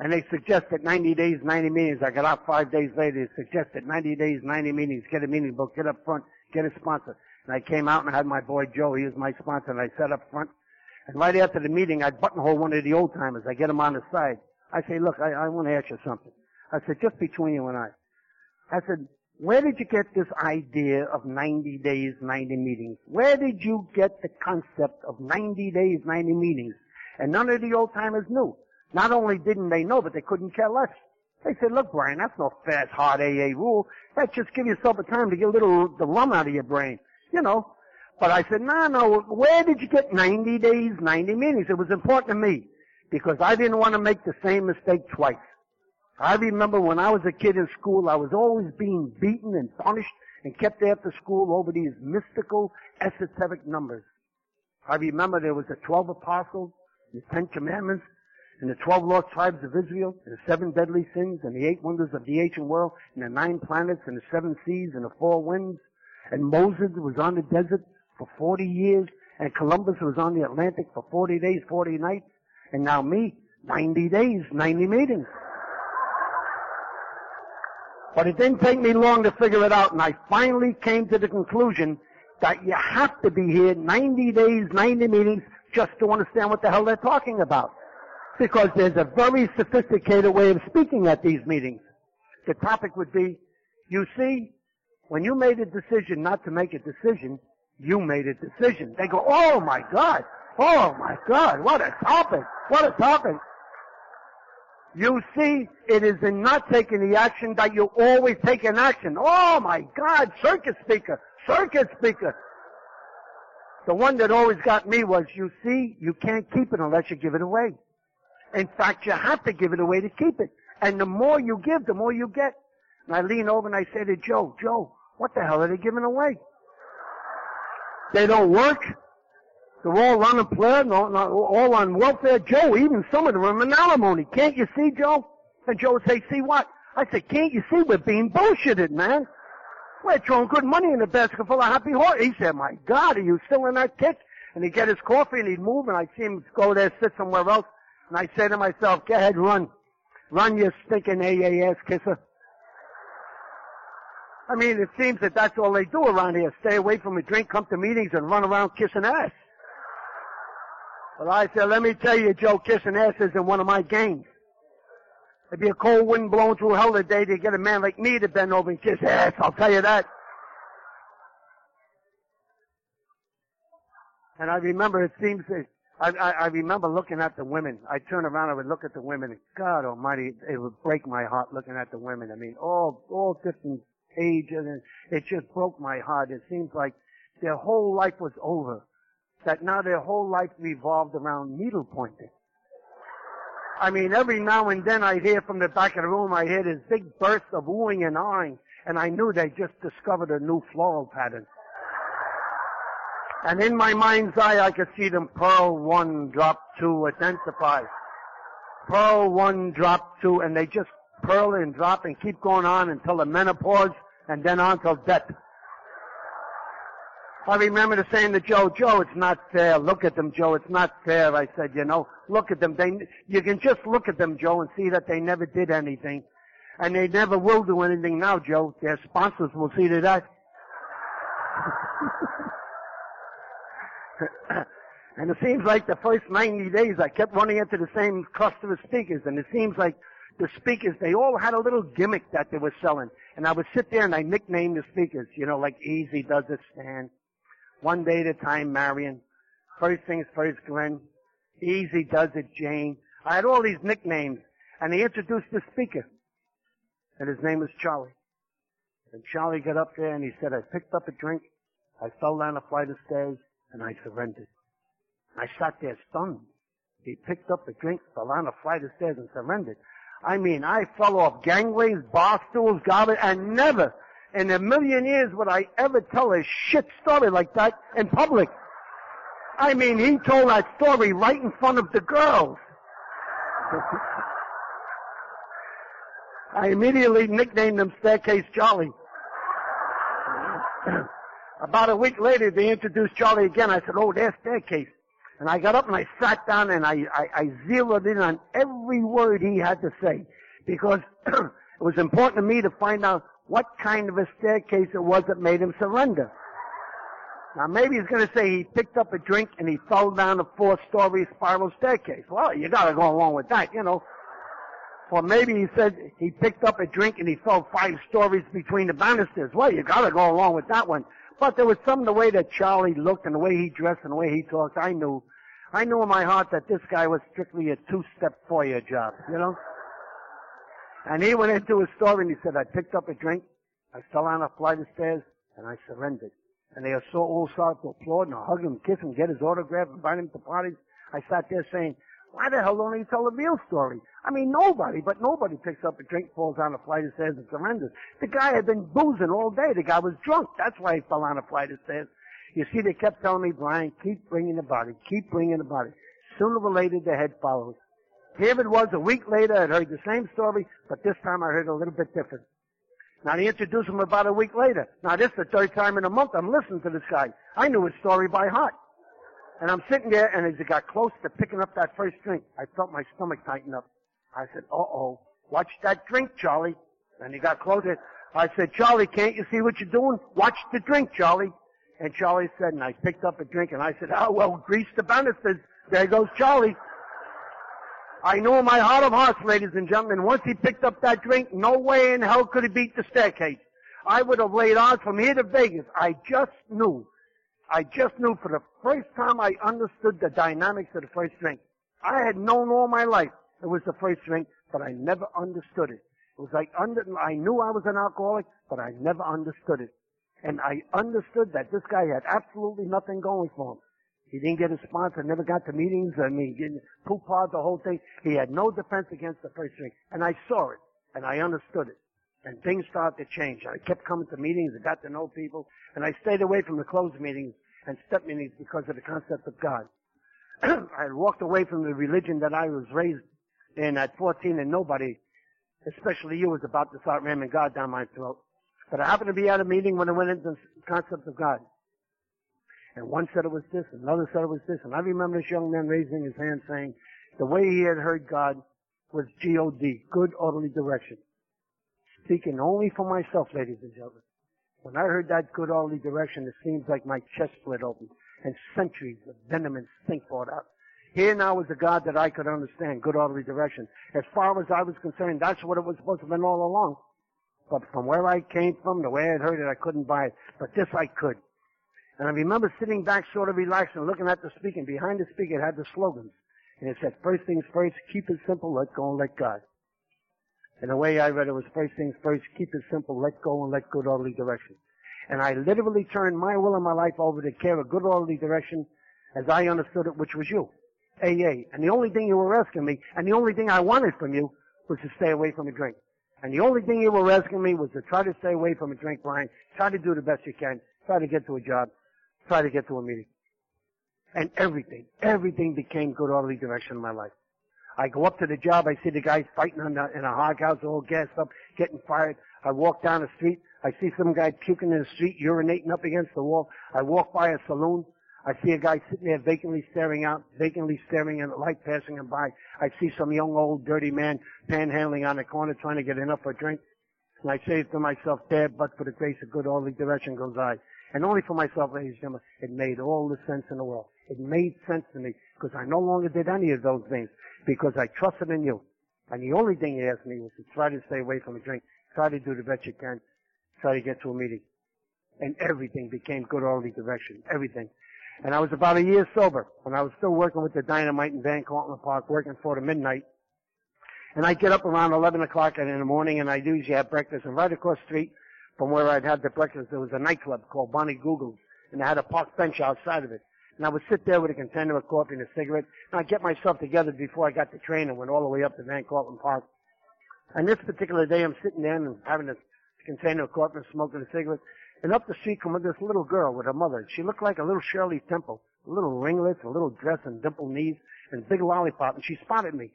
S2: And they suggested 90 days, 90 meetings. I got out five days later. They suggested 90 days, 90 meetings. Get a meeting book, get up front, get a sponsor. And I came out and I had my boy Joe. He was my sponsor. And I sat up front. And right after the meeting, I buttonhole one of the old timers. I get him on the side. I say, look, I, I want to ask you something. I said, just between you and I. I said, where did you get this idea of 90 days, 90 meetings? Where did you get the concept of 90 days, 90 meetings? And none of the old timers knew. Not only didn't they know, but they couldn't care less. They said, look, Brian, that's no fast, hard AA rule. That's just give yourself a time to get a little the rum out of your brain. You know. But I said, no, no, where did you get 90 days, 90 meetings? It was important to me. because I didn't want to make the same mistake twice. I remember when I was a kid in school, I was always being beaten and punished and kept after school over these mystical, esoteric numbers. I remember there was the 12 apostles, the 10 commandments, and the 12 lost tribes of Israel, and the seven deadly sins, and the eight wonders of the ancient world, and the nine planets, and the seven seas, and the four winds. And Moses was on the desert for 40 years, and Columbus was on the Atlantic for 40 days, 40 nights, and now me, 90 days, 90 meetings. But it didn't take me long to figure it out, and I finally came to the conclusion that you have to be here 90 days, 90 meetings, just to understand what the hell they're talking about. Because there's a very sophisticated way of speaking at these meetings. The topic would be, you see, when you made a decision not to make a decision, you made a decision. They go, oh my God, oh my God, what a topic, what a topic. You see, it is in not taking the action that you always take an action. Oh my God, circuit speaker, circuit speaker. The one that always got me was, you see, you can't keep it unless you give it away. In fact, you have to give it away to keep it. And the more you give, the more you get. And I lean over and I say to Joe, Joe, what the hell are they giving away? They don't work. They're all unemployed, all on welfare. Joe, even some of them are in alimony. Can't you see, Joe? And Joe would say, see what? I said, can't you see we're being bullshitted, man? We're throwing good money in a basket full of happy horses. He said, my God, are you still in that kick? And he'd get his coffee and he'd move and I'd see him go there, sit somewhere else. And I'd say to myself, go ahead, run. Run, you stinking AAS kisser. I mean, it seems that that's all they do around here. Stay away from a drink, come to meetings, and run around kissing ass. But I said, let me tell you, Joe, kissing ass isn't one of my games. It'd be a cold wind blowing through hell today to get a man like me to bend over and kiss ass, I'll tell you that. And I remember, it seems I, I, I remember looking at the women. I turn around, I would look at the women, and God almighty, it would break my heart looking at the women. I mean, all, all different ages, and it just broke my heart. It seems like their whole life was over that now their whole life revolved around needle pointing. I mean, every now and then I hear from the back of the room, I hear this big burst of wooing and eyeing, and I knew they just discovered a new floral pattern. And in my mind's eye, I could see them purl one, drop two, identify. Purl one, drop two, and they just purl and drop and keep going on until the menopause, and then on till death. I remember the saying to Joe, Joe, it's not fair. Look at them, Joe. It's not fair. I said, you know, look at them. They, you can just look at them, Joe, and see that they never did anything. And they never will do anything now, Joe. Their sponsors will see to that. and it seems like the first 90 days I kept running into the same cluster of speakers, and it seems like the speakers, they all had a little gimmick that they were selling. And I would sit there and I nicknamed the speakers, you know, like Easy Does It Stand, one day at a time, Marion. First things first, Glenn. Easy does it, Jane. I had all these nicknames, and they introduced the speaker, and his name was Charlie. And Charlie got up there and he said, I picked up a drink, I fell down a flight of stairs, and I surrendered. I sat there stunned. He picked up a drink, fell down a flight of stairs, and surrendered. I mean, I fell off gangways, bar stools, garbage, and never in a million years would I ever tell a shit story like that in public. I mean, he told that story right in front of the girls. I immediately nicknamed him Staircase Charlie. About a week later, they introduced Charlie again. I said, oh, there's Staircase. And I got up and I sat down and I, I, I zeroed in on every word he had to say because it was important to me to find out what kind of a staircase it was that made him surrender. Now maybe he's going to say he picked up a drink and he fell down a four-story spiral staircase. Well, you got to go along with that, you know. Or maybe he said he picked up a drink and he fell five stories between the banisters. Well, you got to go along with that one. But there was some the way that Charlie looked and the way he dressed and the way he talked. I knew, I knew in my heart that this guy was strictly a two-step foyer job, you know. And he went into his story and he said, I picked up a drink, I fell down a flight of stairs, and I surrendered. And they all started to applaud and hug him, kiss him, get his autograph, invite him to parties. I sat there saying, Why the hell don't he tell the real story? I mean, nobody, but nobody picks up a drink, falls down a flight of stairs, and surrenders. The guy had been boozing all day. The guy was drunk. That's why he fell down a flight of stairs. You see, they kept telling me, Brian, keep bringing the body, keep bringing the body. Sooner or later, the head follows. Here it was a week later. I'd heard the same story, but this time I heard a little bit different. Now they introduced him about a week later. Now this is the third time in a month I'm listening to this guy. I knew his story by heart. And I'm sitting there, and as he got close to picking up that first drink, I felt my stomach tighten up. I said, uh-oh, watch that drink, Charlie. And he got closer. I said, Charlie, can't you see what you're doing? Watch the drink, Charlie. And Charlie said, and I picked up a drink, and I said, oh, well, grease the banisters. There goes Charlie. I knew in my heart of hearts, ladies and gentlemen, once he picked up that drink, no way in hell could he beat the staircase. I would have laid odds from here to Vegas. I just knew. I just knew for the first time I understood the dynamics of the first drink. I had known all my life it was the first drink, but I never understood it. It was like under, I knew I was an alcoholic, but I never understood it. And I understood that this guy had absolutely nothing going for him. He didn't get a sponsor, never got to meetings. I mean, he pooped the whole thing. He had no defense against the first drink. And I saw it, and I understood it. And things started to change. I kept coming to meetings, I got to know people, and I stayed away from the closed meetings and step meetings because of the concept of God. I walked away from the religion that I was raised in at 14 and nobody, especially you, was about to start ramming God down my throat. But I happened to be at a meeting when I went into the concept of God. And one said it was this, and another said it was this. And I remember this young man raising his hand saying the way he had heard God was G-O-D, good orderly direction. Speaking only for myself, ladies and gentlemen. When I heard that good orderly direction, it seems like my chest split open and centuries of venom and stink poured out. Here now was a God that I could understand, good orderly direction. As far as I was concerned, that's what it was supposed to have been all along. But from where I came from, the way I'd heard it, I couldn't buy it. But this I could. And I remember sitting back sort of relaxed and looking at the speaker. And behind the speaker it had the slogans. And it said, first things first, keep it simple, let go and let God. And the way I read it was first things first, keep it simple, let go and let good orderly direction. And I literally turned my will and my life over to care of good orderly direction as I understood it, which was you. AA. And the only thing you were asking me, and the only thing I wanted from you, was to stay away from a drink. And the only thing you were asking me was to try to stay away from a drink, Brian. Try to do the best you can. Try to get to a job try to get to a meeting. And everything, everything became good orderly direction in my life. I go up to the job, I see the guys fighting in a, in a hog house, all gassed up, getting fired. I walk down the street, I see some guy puking in the street, urinating up against the wall. I walk by a saloon, I see a guy sitting there vacantly staring out, vacantly staring at the light passing him by. I see some young old dirty man panhandling on the corner trying to get enough for a drink. And I say to myself, there, but for the grace of good the direction goes I and only for myself, ladies and gentlemen, it made all the sense in the world. It made sense to me because I no longer did any of those things because I trusted in you. And the only thing you asked me was to try to stay away from a drink, try to do the best you can, try to get to a meeting. And everything became good all the direction. Everything. And I was about a year sober when I was still working with the dynamite in Van Cortlandt Park, working for the midnight. And I get up around 11 o'clock in the morning and I usually have breakfast and right across the street from where I'd had the breakfast, there was a nightclub called Bonnie Google's, and they had a park bench outside of it. And I would sit there with a container of coffee and a cigarette, and I'd get myself together before I got the train and went all the way up to Van Cortlandt Park. And this particular day, I'm sitting there and having a container of coffee and smoking a cigarette, and up the street comes this little girl with her mother. She looked like a little Shirley Temple, a little ringlets, a little dress and dimpled knees, and big lollipop, and she spotted me.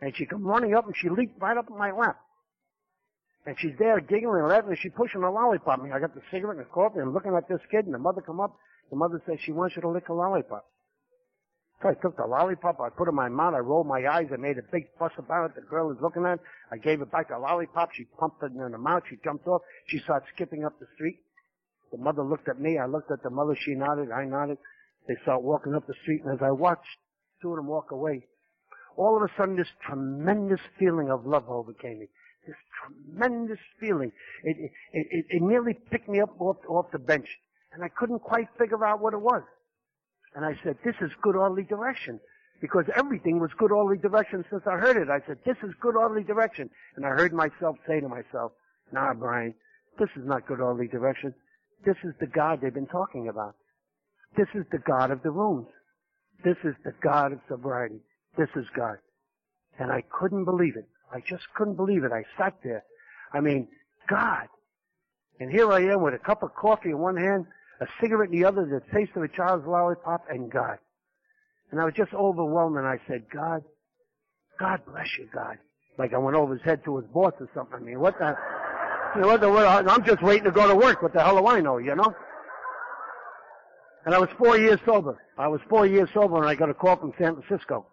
S2: And she come running up and she leaped right up in my lap. And she's there giggling and laughing and she's pushing a lollipop. And I got the cigarette and the coffee and looking at this kid and the mother come up. The mother says she wants you to lick a lollipop. So I took the lollipop, I put it in my mouth, I rolled my eyes, I made a big fuss about it. The girl was looking at it. I gave her back the lollipop. She pumped it in her mouth. She jumped off. She started skipping up the street. The mother looked at me. I looked at the mother. She nodded. I nodded. They start walking up the street. And as I watched two of them walk away, all of a sudden this tremendous feeling of love overcame me this tremendous feeling. It, it, it, it nearly picked me up off, off the bench. And I couldn't quite figure out what it was. And I said, this is good orderly direction. Because everything was good orderly direction since I heard it. I said, this is good orderly direction. And I heard myself say to myself, nah, Brian, this is not good orderly direction. This is the God they've been talking about. This is the God of the rooms. This is the God of sobriety. this is God. And I couldn't believe it. I just couldn't believe it. I sat there. I mean, God. And here I am with a cup of coffee in one hand, a cigarette in the other, the taste of a child's lollipop, and God. And I was just overwhelmed and I said, God, God bless you, God. Like I went over his head to his boss or something. I mean, what the, you know, what the, what, I'm just waiting to go to work. What the hell do I know, you know? And I was four years sober. I was four years sober and I got a call from San Francisco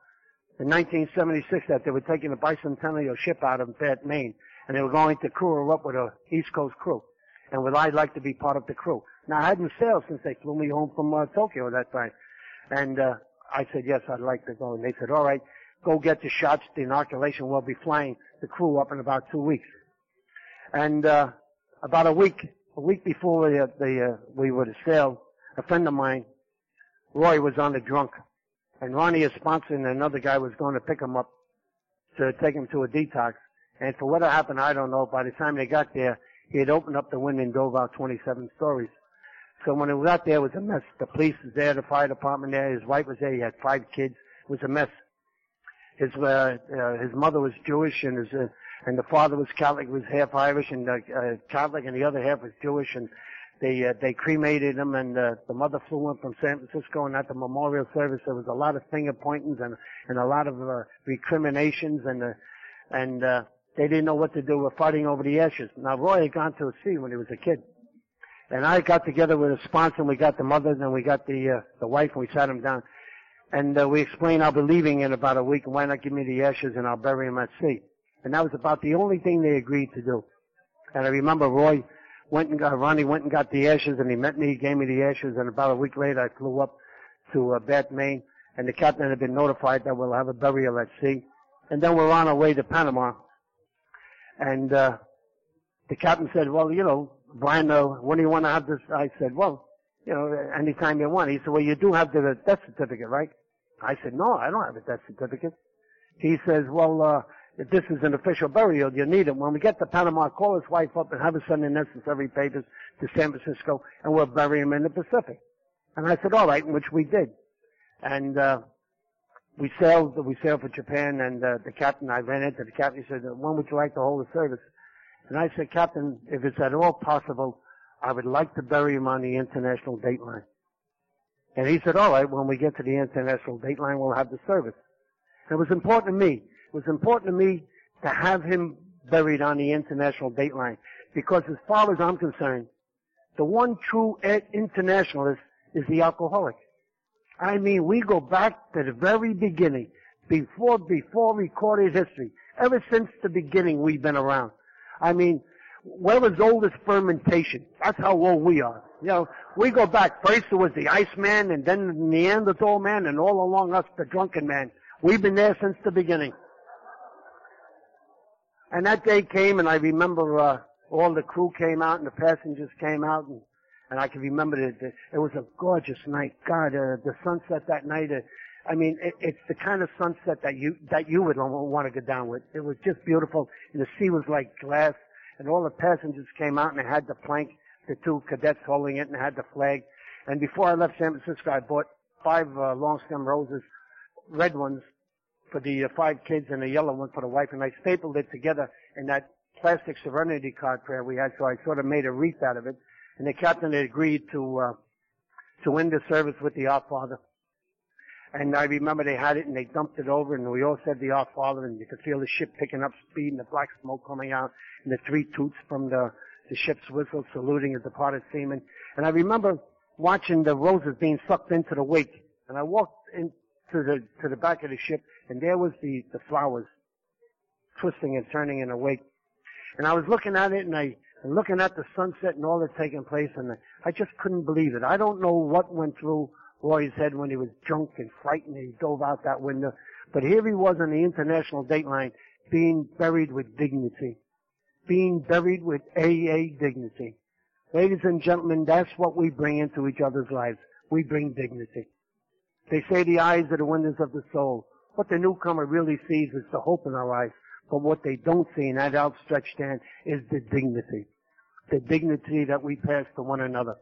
S2: in 1976 that they were taking a bicentennial ship out of Maine, and they were going to crew her up with a East Coast crew. And would I like to be part of the crew? Now I hadn't sailed since they flew me home from uh, Tokyo that time. And, uh, I said, yes, I'd like to go. And they said, all right, go get the shots. The inoculation will be flying the crew up in about two weeks. And, uh, about a week, a week before the, the uh, we would have sailed, a friend of mine, Roy, was on the drunk. And Ronnie, his sponsor, and another guy was going to pick him up to take him to a detox. And for what happened, I don't know. By the time they got there, he had opened up the window and dove out 27 stories. So when we got there, it was a mess. The police was there, the fire department there, his wife was there, he had five kids. It was a mess. His, uh, uh, his mother was Jewish and his, uh, and the father was Catholic, was half Irish and, uh, uh, Catholic and the other half was Jewish and they, uh, they cremated him and, uh, the mother flew in from San Francisco and at the memorial service there was a lot of finger pointings and, and a lot of, uh, recriminations and, uh, and, uh, they didn't know what to do. with fighting over the ashes. Now Roy had gone to sea when he was a kid. And I got together with a sponsor and we got the mother and we got the, uh, the wife and we sat them down. And uh, we explained I'll be leaving in about a week and why not give me the ashes and I'll bury them at sea. And that was about the only thing they agreed to do. And I remember Roy went and got, Ronnie went and got the ashes and he met me, he gave me the ashes and about a week later I flew up to uh, Bath, Maine and the captain had been notified that we'll have a burial at sea. And then we're on our way to Panama. And, uh, the captain said, well, you know, Brian, uh, when do you want to have this? I said, well, you know, anytime you want. He said, well, you do have the death certificate, right? I said, no, I don't have a death certificate. He says, well, uh, if this is an official burial, you need it. When we get to Panama, call his wife up and have her send the necessary papers to San Francisco and we'll bury him in the Pacific. And I said, all right, which we did. And, uh, we sailed, we sailed for Japan and, uh, the captain, I ran into the captain, he said, when would you like to hold the service? And I said, Captain, if it's at all possible, I would like to bury him on the international dateline. And he said, all right, when we get to the international dateline, we'll have the service. And It was important to me. It was important to me to have him buried on the international dateline because as far as I'm concerned, the one true internationalist is the alcoholic. I mean, we go back to the very beginning, before, before recorded history. Ever since the beginning, we've been around. I mean, we're as old as fermentation. That's how old we are. You know, we go back. First it was the Iceman and then the Neanderthal man and all along us the drunken man. We've been there since the beginning. And that day came and I remember, uh, all the crew came out and the passengers came out and, and I can remember it. It was a gorgeous night. God, uh, the sunset that night, uh, I mean, it, it's the kind of sunset that you that you would want to go down with. It was just beautiful, and the sea was like glass, and all the passengers came out and they had the plank, the two cadets holding it, and had the flag. And before I left San Francisco, I bought five uh, long stem roses, red ones, for the uh, five kids, and a yellow one for the wife, and I stapled it together in that plastic Serenity card prayer we had. So I sort of made a wreath out of it, and the captain had agreed to uh, to end the service with the Our Father. And I remember they had it and they dumped it over and we all said the Our Father and you could feel the ship picking up speed and the black smoke coming out and the three toots from the, the ship's whistle saluting the departed seaman. And I remember watching the roses being sucked into the wake. And I walked into the, to the back of the ship and there was the, the flowers twisting and turning in a wake. And I was looking at it and I, and looking at the sunset and all that's taking place and I just couldn't believe it. I don't know what went through Roy's head when he was drunk and frightened and he dove out that window. But here he was on the international dateline being buried with dignity. Being buried with AA dignity. Ladies and gentlemen, that's what we bring into each other's lives. We bring dignity. They say the eyes are the windows of the soul. What the newcomer really sees is the hope in our eyes. But what they don't see in that outstretched hand is the dignity. The dignity that we pass to one another.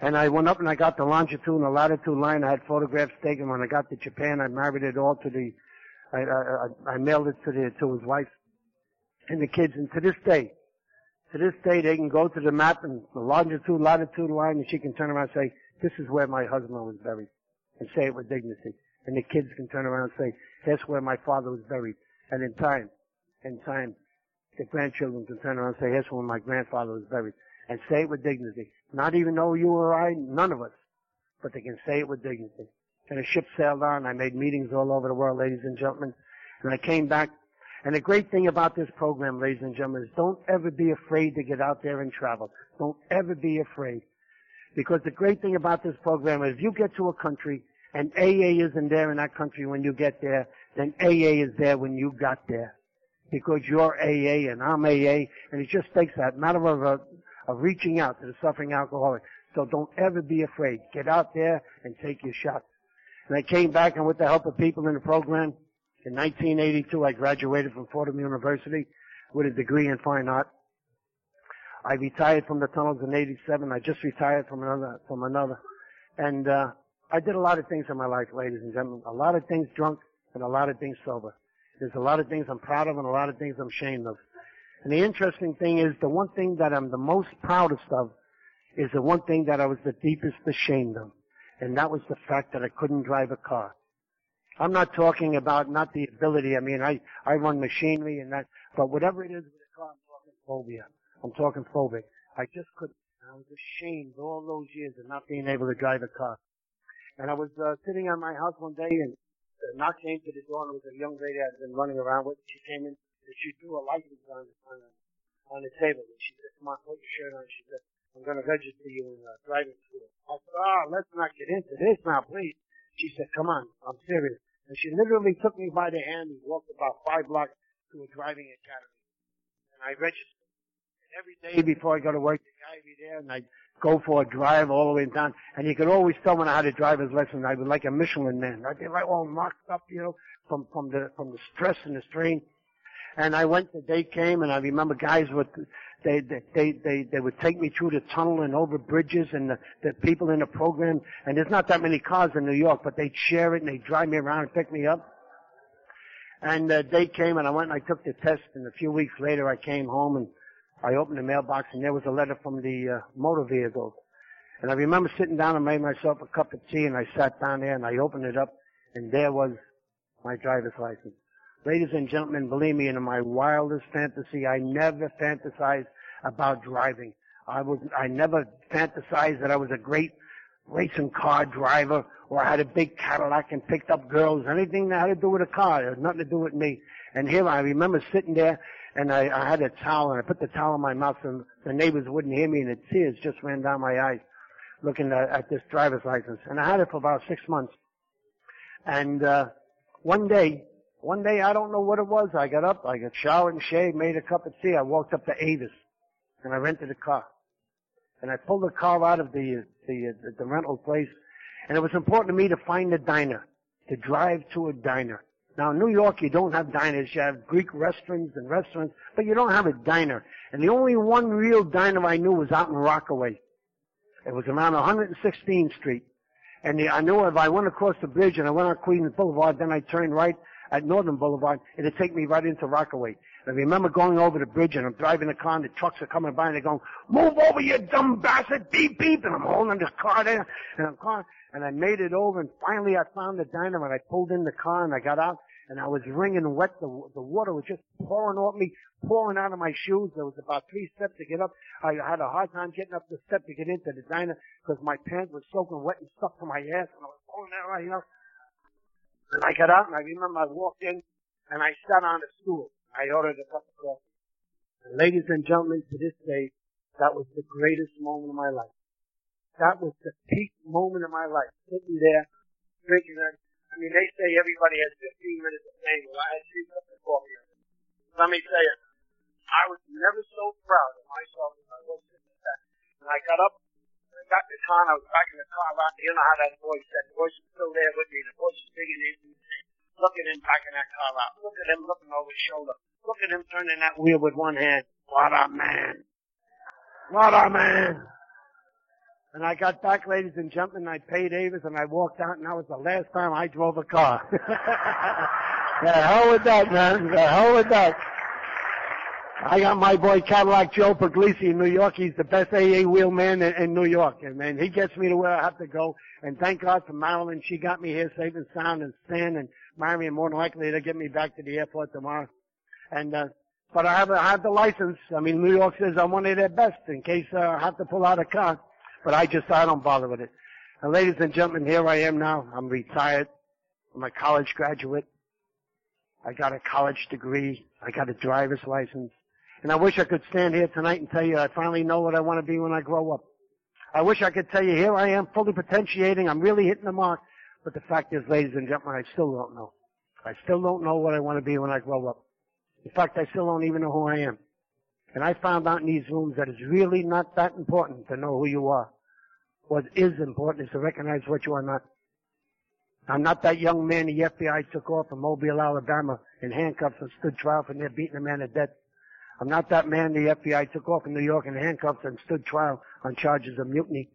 S2: And I went up and I got the longitude and the latitude line. I had photographs taken. When I got to Japan, I married it all to the, I, I, I mailed it to the, to his wife and the kids. And to this day, to this day, they can go to the map and the longitude, latitude line and she can turn around and say, this is where my husband was buried. And say it with dignity. And the kids can turn around and say, that's where my father was buried. And in time, in time, the grandchildren can turn around and say, that's where my grandfather was buried. And say it with dignity. Not even though you or I, none of us, but they can say it with dignity. And a ship sailed on. I made meetings all over the world, ladies and gentlemen. And I came back. And the great thing about this program, ladies and gentlemen, is don't ever be afraid to get out there and travel. Don't ever be afraid. Because the great thing about this program is if you get to a country and AA isn't there in that country when you get there, then AA is there when you got there. Because you're AA and I'm AA, and it just takes that matter of, uh, of reaching out to the suffering alcoholic. So don't ever be afraid. Get out there and take your shot. And I came back and with the help of people in the program, in 1982 I graduated from Fordham University with a degree in fine art. I retired from the tunnels in 87. I just retired from another, from another. And, uh, I did a lot of things in my life, ladies and gentlemen. A lot of things drunk and a lot of things sober. There's a lot of things I'm proud of and a lot of things I'm ashamed of. And the interesting thing is the one thing that I'm the most proudest of is the one thing that I was the deepest ashamed of. And that was the fact that I couldn't drive a car. I'm not talking about not the ability. I mean, I, I run machinery and that, but whatever it is with a car, I'm talking phobia. I'm talking phobic. I just couldn't. I was ashamed all those years of not being able to drive a car. And I was uh, sitting on my house one day and to the door and it was a young lady I'd been running around with. She came in and she threw a license on the, on the, on the table. And she said, come on, put your shirt on. She said, I'm going to register you in uh, driving school. I said, oh, let's not get into this now, please. She said, come on, I'm serious. And she literally took me by the hand and walked about five blocks to a driving academy. And I registered. And every day before I go to work, be there and I'd go for a drive all the way down. And you could always tell when I had a driver's lesson, I was like a Michelin man. I'd be like all marked up, you know, from, from the, from the stress and the strain. And I went, the day came and I remember guys would, they, they, they, they would take me through the tunnel and over bridges and the, the people in the program. And there's not that many cars in New York, but they'd share it and they'd drive me around and pick me up. And the day came and I went and I took the test and a few weeks later I came home and I opened the mailbox and there was a letter from the uh, motor vehicle. And I remember sitting down and made myself a cup of tea and I sat down there and I opened it up and there was my driver's license. Ladies and gentlemen, believe me, in my wildest fantasy, I never fantasized about driving. I was, I never fantasized that I was a great racing car driver or I had a big Cadillac and picked up girls. Anything that had to do with a car. It had nothing to do with me. And here I remember sitting there and I, I had a towel and I put the towel in my mouth and the neighbors wouldn't hear me and the tears just ran down my eyes looking at, at this driver's license. And I had it for about six months. And, uh, one day, one day I don't know what it was. I got up, I got showered and shaved, made a cup of tea. I walked up to Avis and I rented a car. And I pulled the car out of the, the, the, the rental place and it was important to me to find a diner, to drive to a diner. Now in New York you don't have diners, you have Greek restaurants and restaurants, but you don't have a diner. And the only one real diner I knew was out in Rockaway. It was around 116th Street. And the, I knew if I went across the bridge and I went on Queens Boulevard, then I turned right at Northern Boulevard, it'd take me right into Rockaway. And I remember going over the bridge and I'm driving the car and the trucks are coming by and they're going, move over you dumb bastard, beep beep, and I'm holding this car there and I'm calling, and I made it over and finally I found the diner and I pulled in the car and I got out and I was wringing wet. The, the water was just pouring off me, pouring out of my shoes. There was about three steps to get up. I had a hard time getting up the step to get into the diner because my pants were soaking wet and stuck to my ass and I was pulling that right, you. And I got out and I remember I walked in and I sat on a stool. I ordered a cup of coffee. And ladies and gentlemen, to this day, that was the greatest moment of my life. That was the peak moment of my life. Sitting there, drinking that. I mean, they say everybody has 15 minutes of fame. Well, I had three cups of coffee. Let me tell you, I was never so proud of myself as I was sitting there. And I got up, and I got the car, and I was back in the car lot. You know how that voice, that voice is still there with me. The voice is digging me. Look at him back in that car lot. Look at him looking over his shoulder. Look at him turning that wheel with one hand. What a man. What a man. And I got back, ladies and gentlemen, I paid Avis and I walked out and that was the last time I drove a car. the hell with that, man. The hell with that. I got my boy Cadillac Joe Puglisi in New York. He's the best AA wheelman in, in New York. And man, he gets me to where I have to go. And thank God for Marilyn. She got me here safe and sound and Stan and Marion more than likely to get me back to the airport tomorrow. And, uh, but I have, I have the license. I mean, New York says I'm one of their best in case uh, I have to pull out a car. But I just, I don't bother with it. And ladies and gentlemen, here I am now. I'm retired. I'm a college graduate. I got a college degree. I got a driver's license. And I wish I could stand here tonight and tell you I finally know what I want to be when I grow up. I wish I could tell you here I am fully potentiating. I'm really hitting the mark. But the fact is, ladies and gentlemen, I still don't know. I still don't know what I want to be when I grow up. In fact, I still don't even know who I am. And I found out in these rooms that it's really not that important to know who you are. What is important is to recognize what you are not. I'm not that young man the FBI took off from Mobile, Alabama in handcuffs and stood trial for near beating a man to death. I'm not that man the FBI took off in New York in handcuffs and stood trial on charges of mutiny.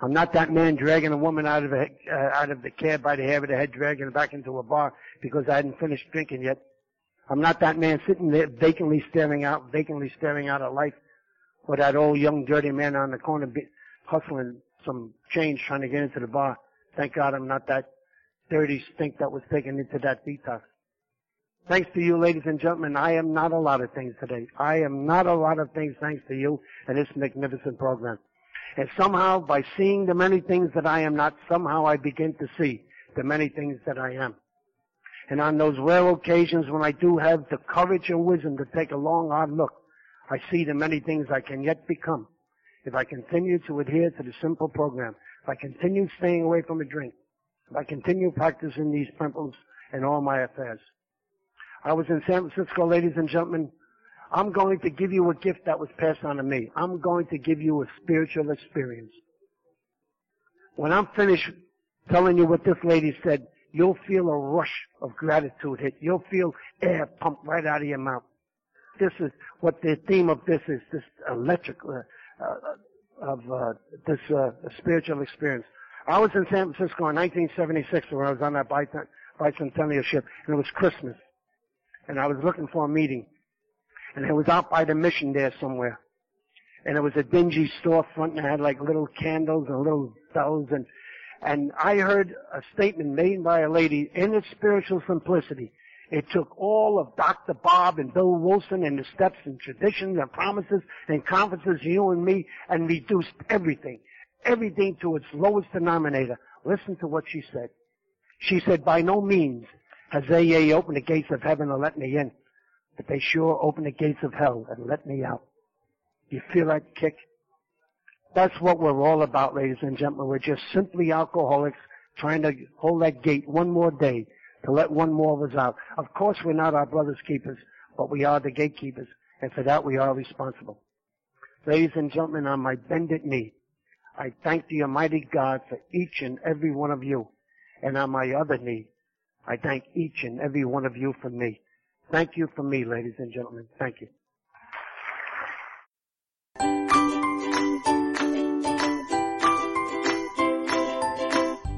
S2: I'm not that man dragging a woman out of a, uh, out of the cab by the hair of the head, dragging her back into a bar because I hadn't finished drinking yet. I'm not that man sitting there vacantly staring out, vacantly staring out at life, or that old young dirty man on the corner be, hustling some change trying to get into the bar. Thank God I'm not that dirty stink that was taken into that detox. Thanks to you, ladies and gentlemen, I am not a lot of things today. I am not a lot of things thanks to you and this magnificent program. And somehow, by seeing the many things that I am not, somehow I begin to see the many things that I am. And on those rare occasions when I do have the courage and wisdom to take a long, hard look, I see the many things I can yet become. If I continue to adhere to the simple program, if I continue staying away from a drink, if I continue practicing these principles in all my affairs. I was in San Francisco, ladies and gentlemen. I'm going to give you a gift that was passed on to me. I'm going to give you a spiritual experience. When I'm finished telling you what this lady said, you'll feel a rush of gratitude hit. You'll feel air pumped right out of your mouth. This is what the theme of this is, this electric, uh, uh, of uh, this uh, spiritual experience. I was in San Francisco in 1976 when I was on that bicentennial ship, and it was Christmas. And I was looking for a meeting. And it was out by the mission there somewhere. And it was a dingy storefront and it had like little candles and little bells and and I heard a statement made by a lady in its spiritual simplicity. It took all of Dr. Bob and Bill Wilson and the steps and traditions and promises and conferences, you and me, and reduced everything, everything to its lowest denominator. Listen to what she said. She said, by no means has AA opened the gates of heaven and let me in, but they sure opened the gates of hell and let me out. You feel that kick? That's what we're all about, ladies and gentlemen. We're just simply alcoholics trying to hold that gate one more day to let one more of us out. Of course, we're not our brother's keepers, but we are the gatekeepers, and for that we are responsible. Ladies and gentlemen, on my bended knee, I thank the Almighty God for each and every one of you. And on my other knee, I thank each and every one of you for me. Thank you for me, ladies and gentlemen. Thank you.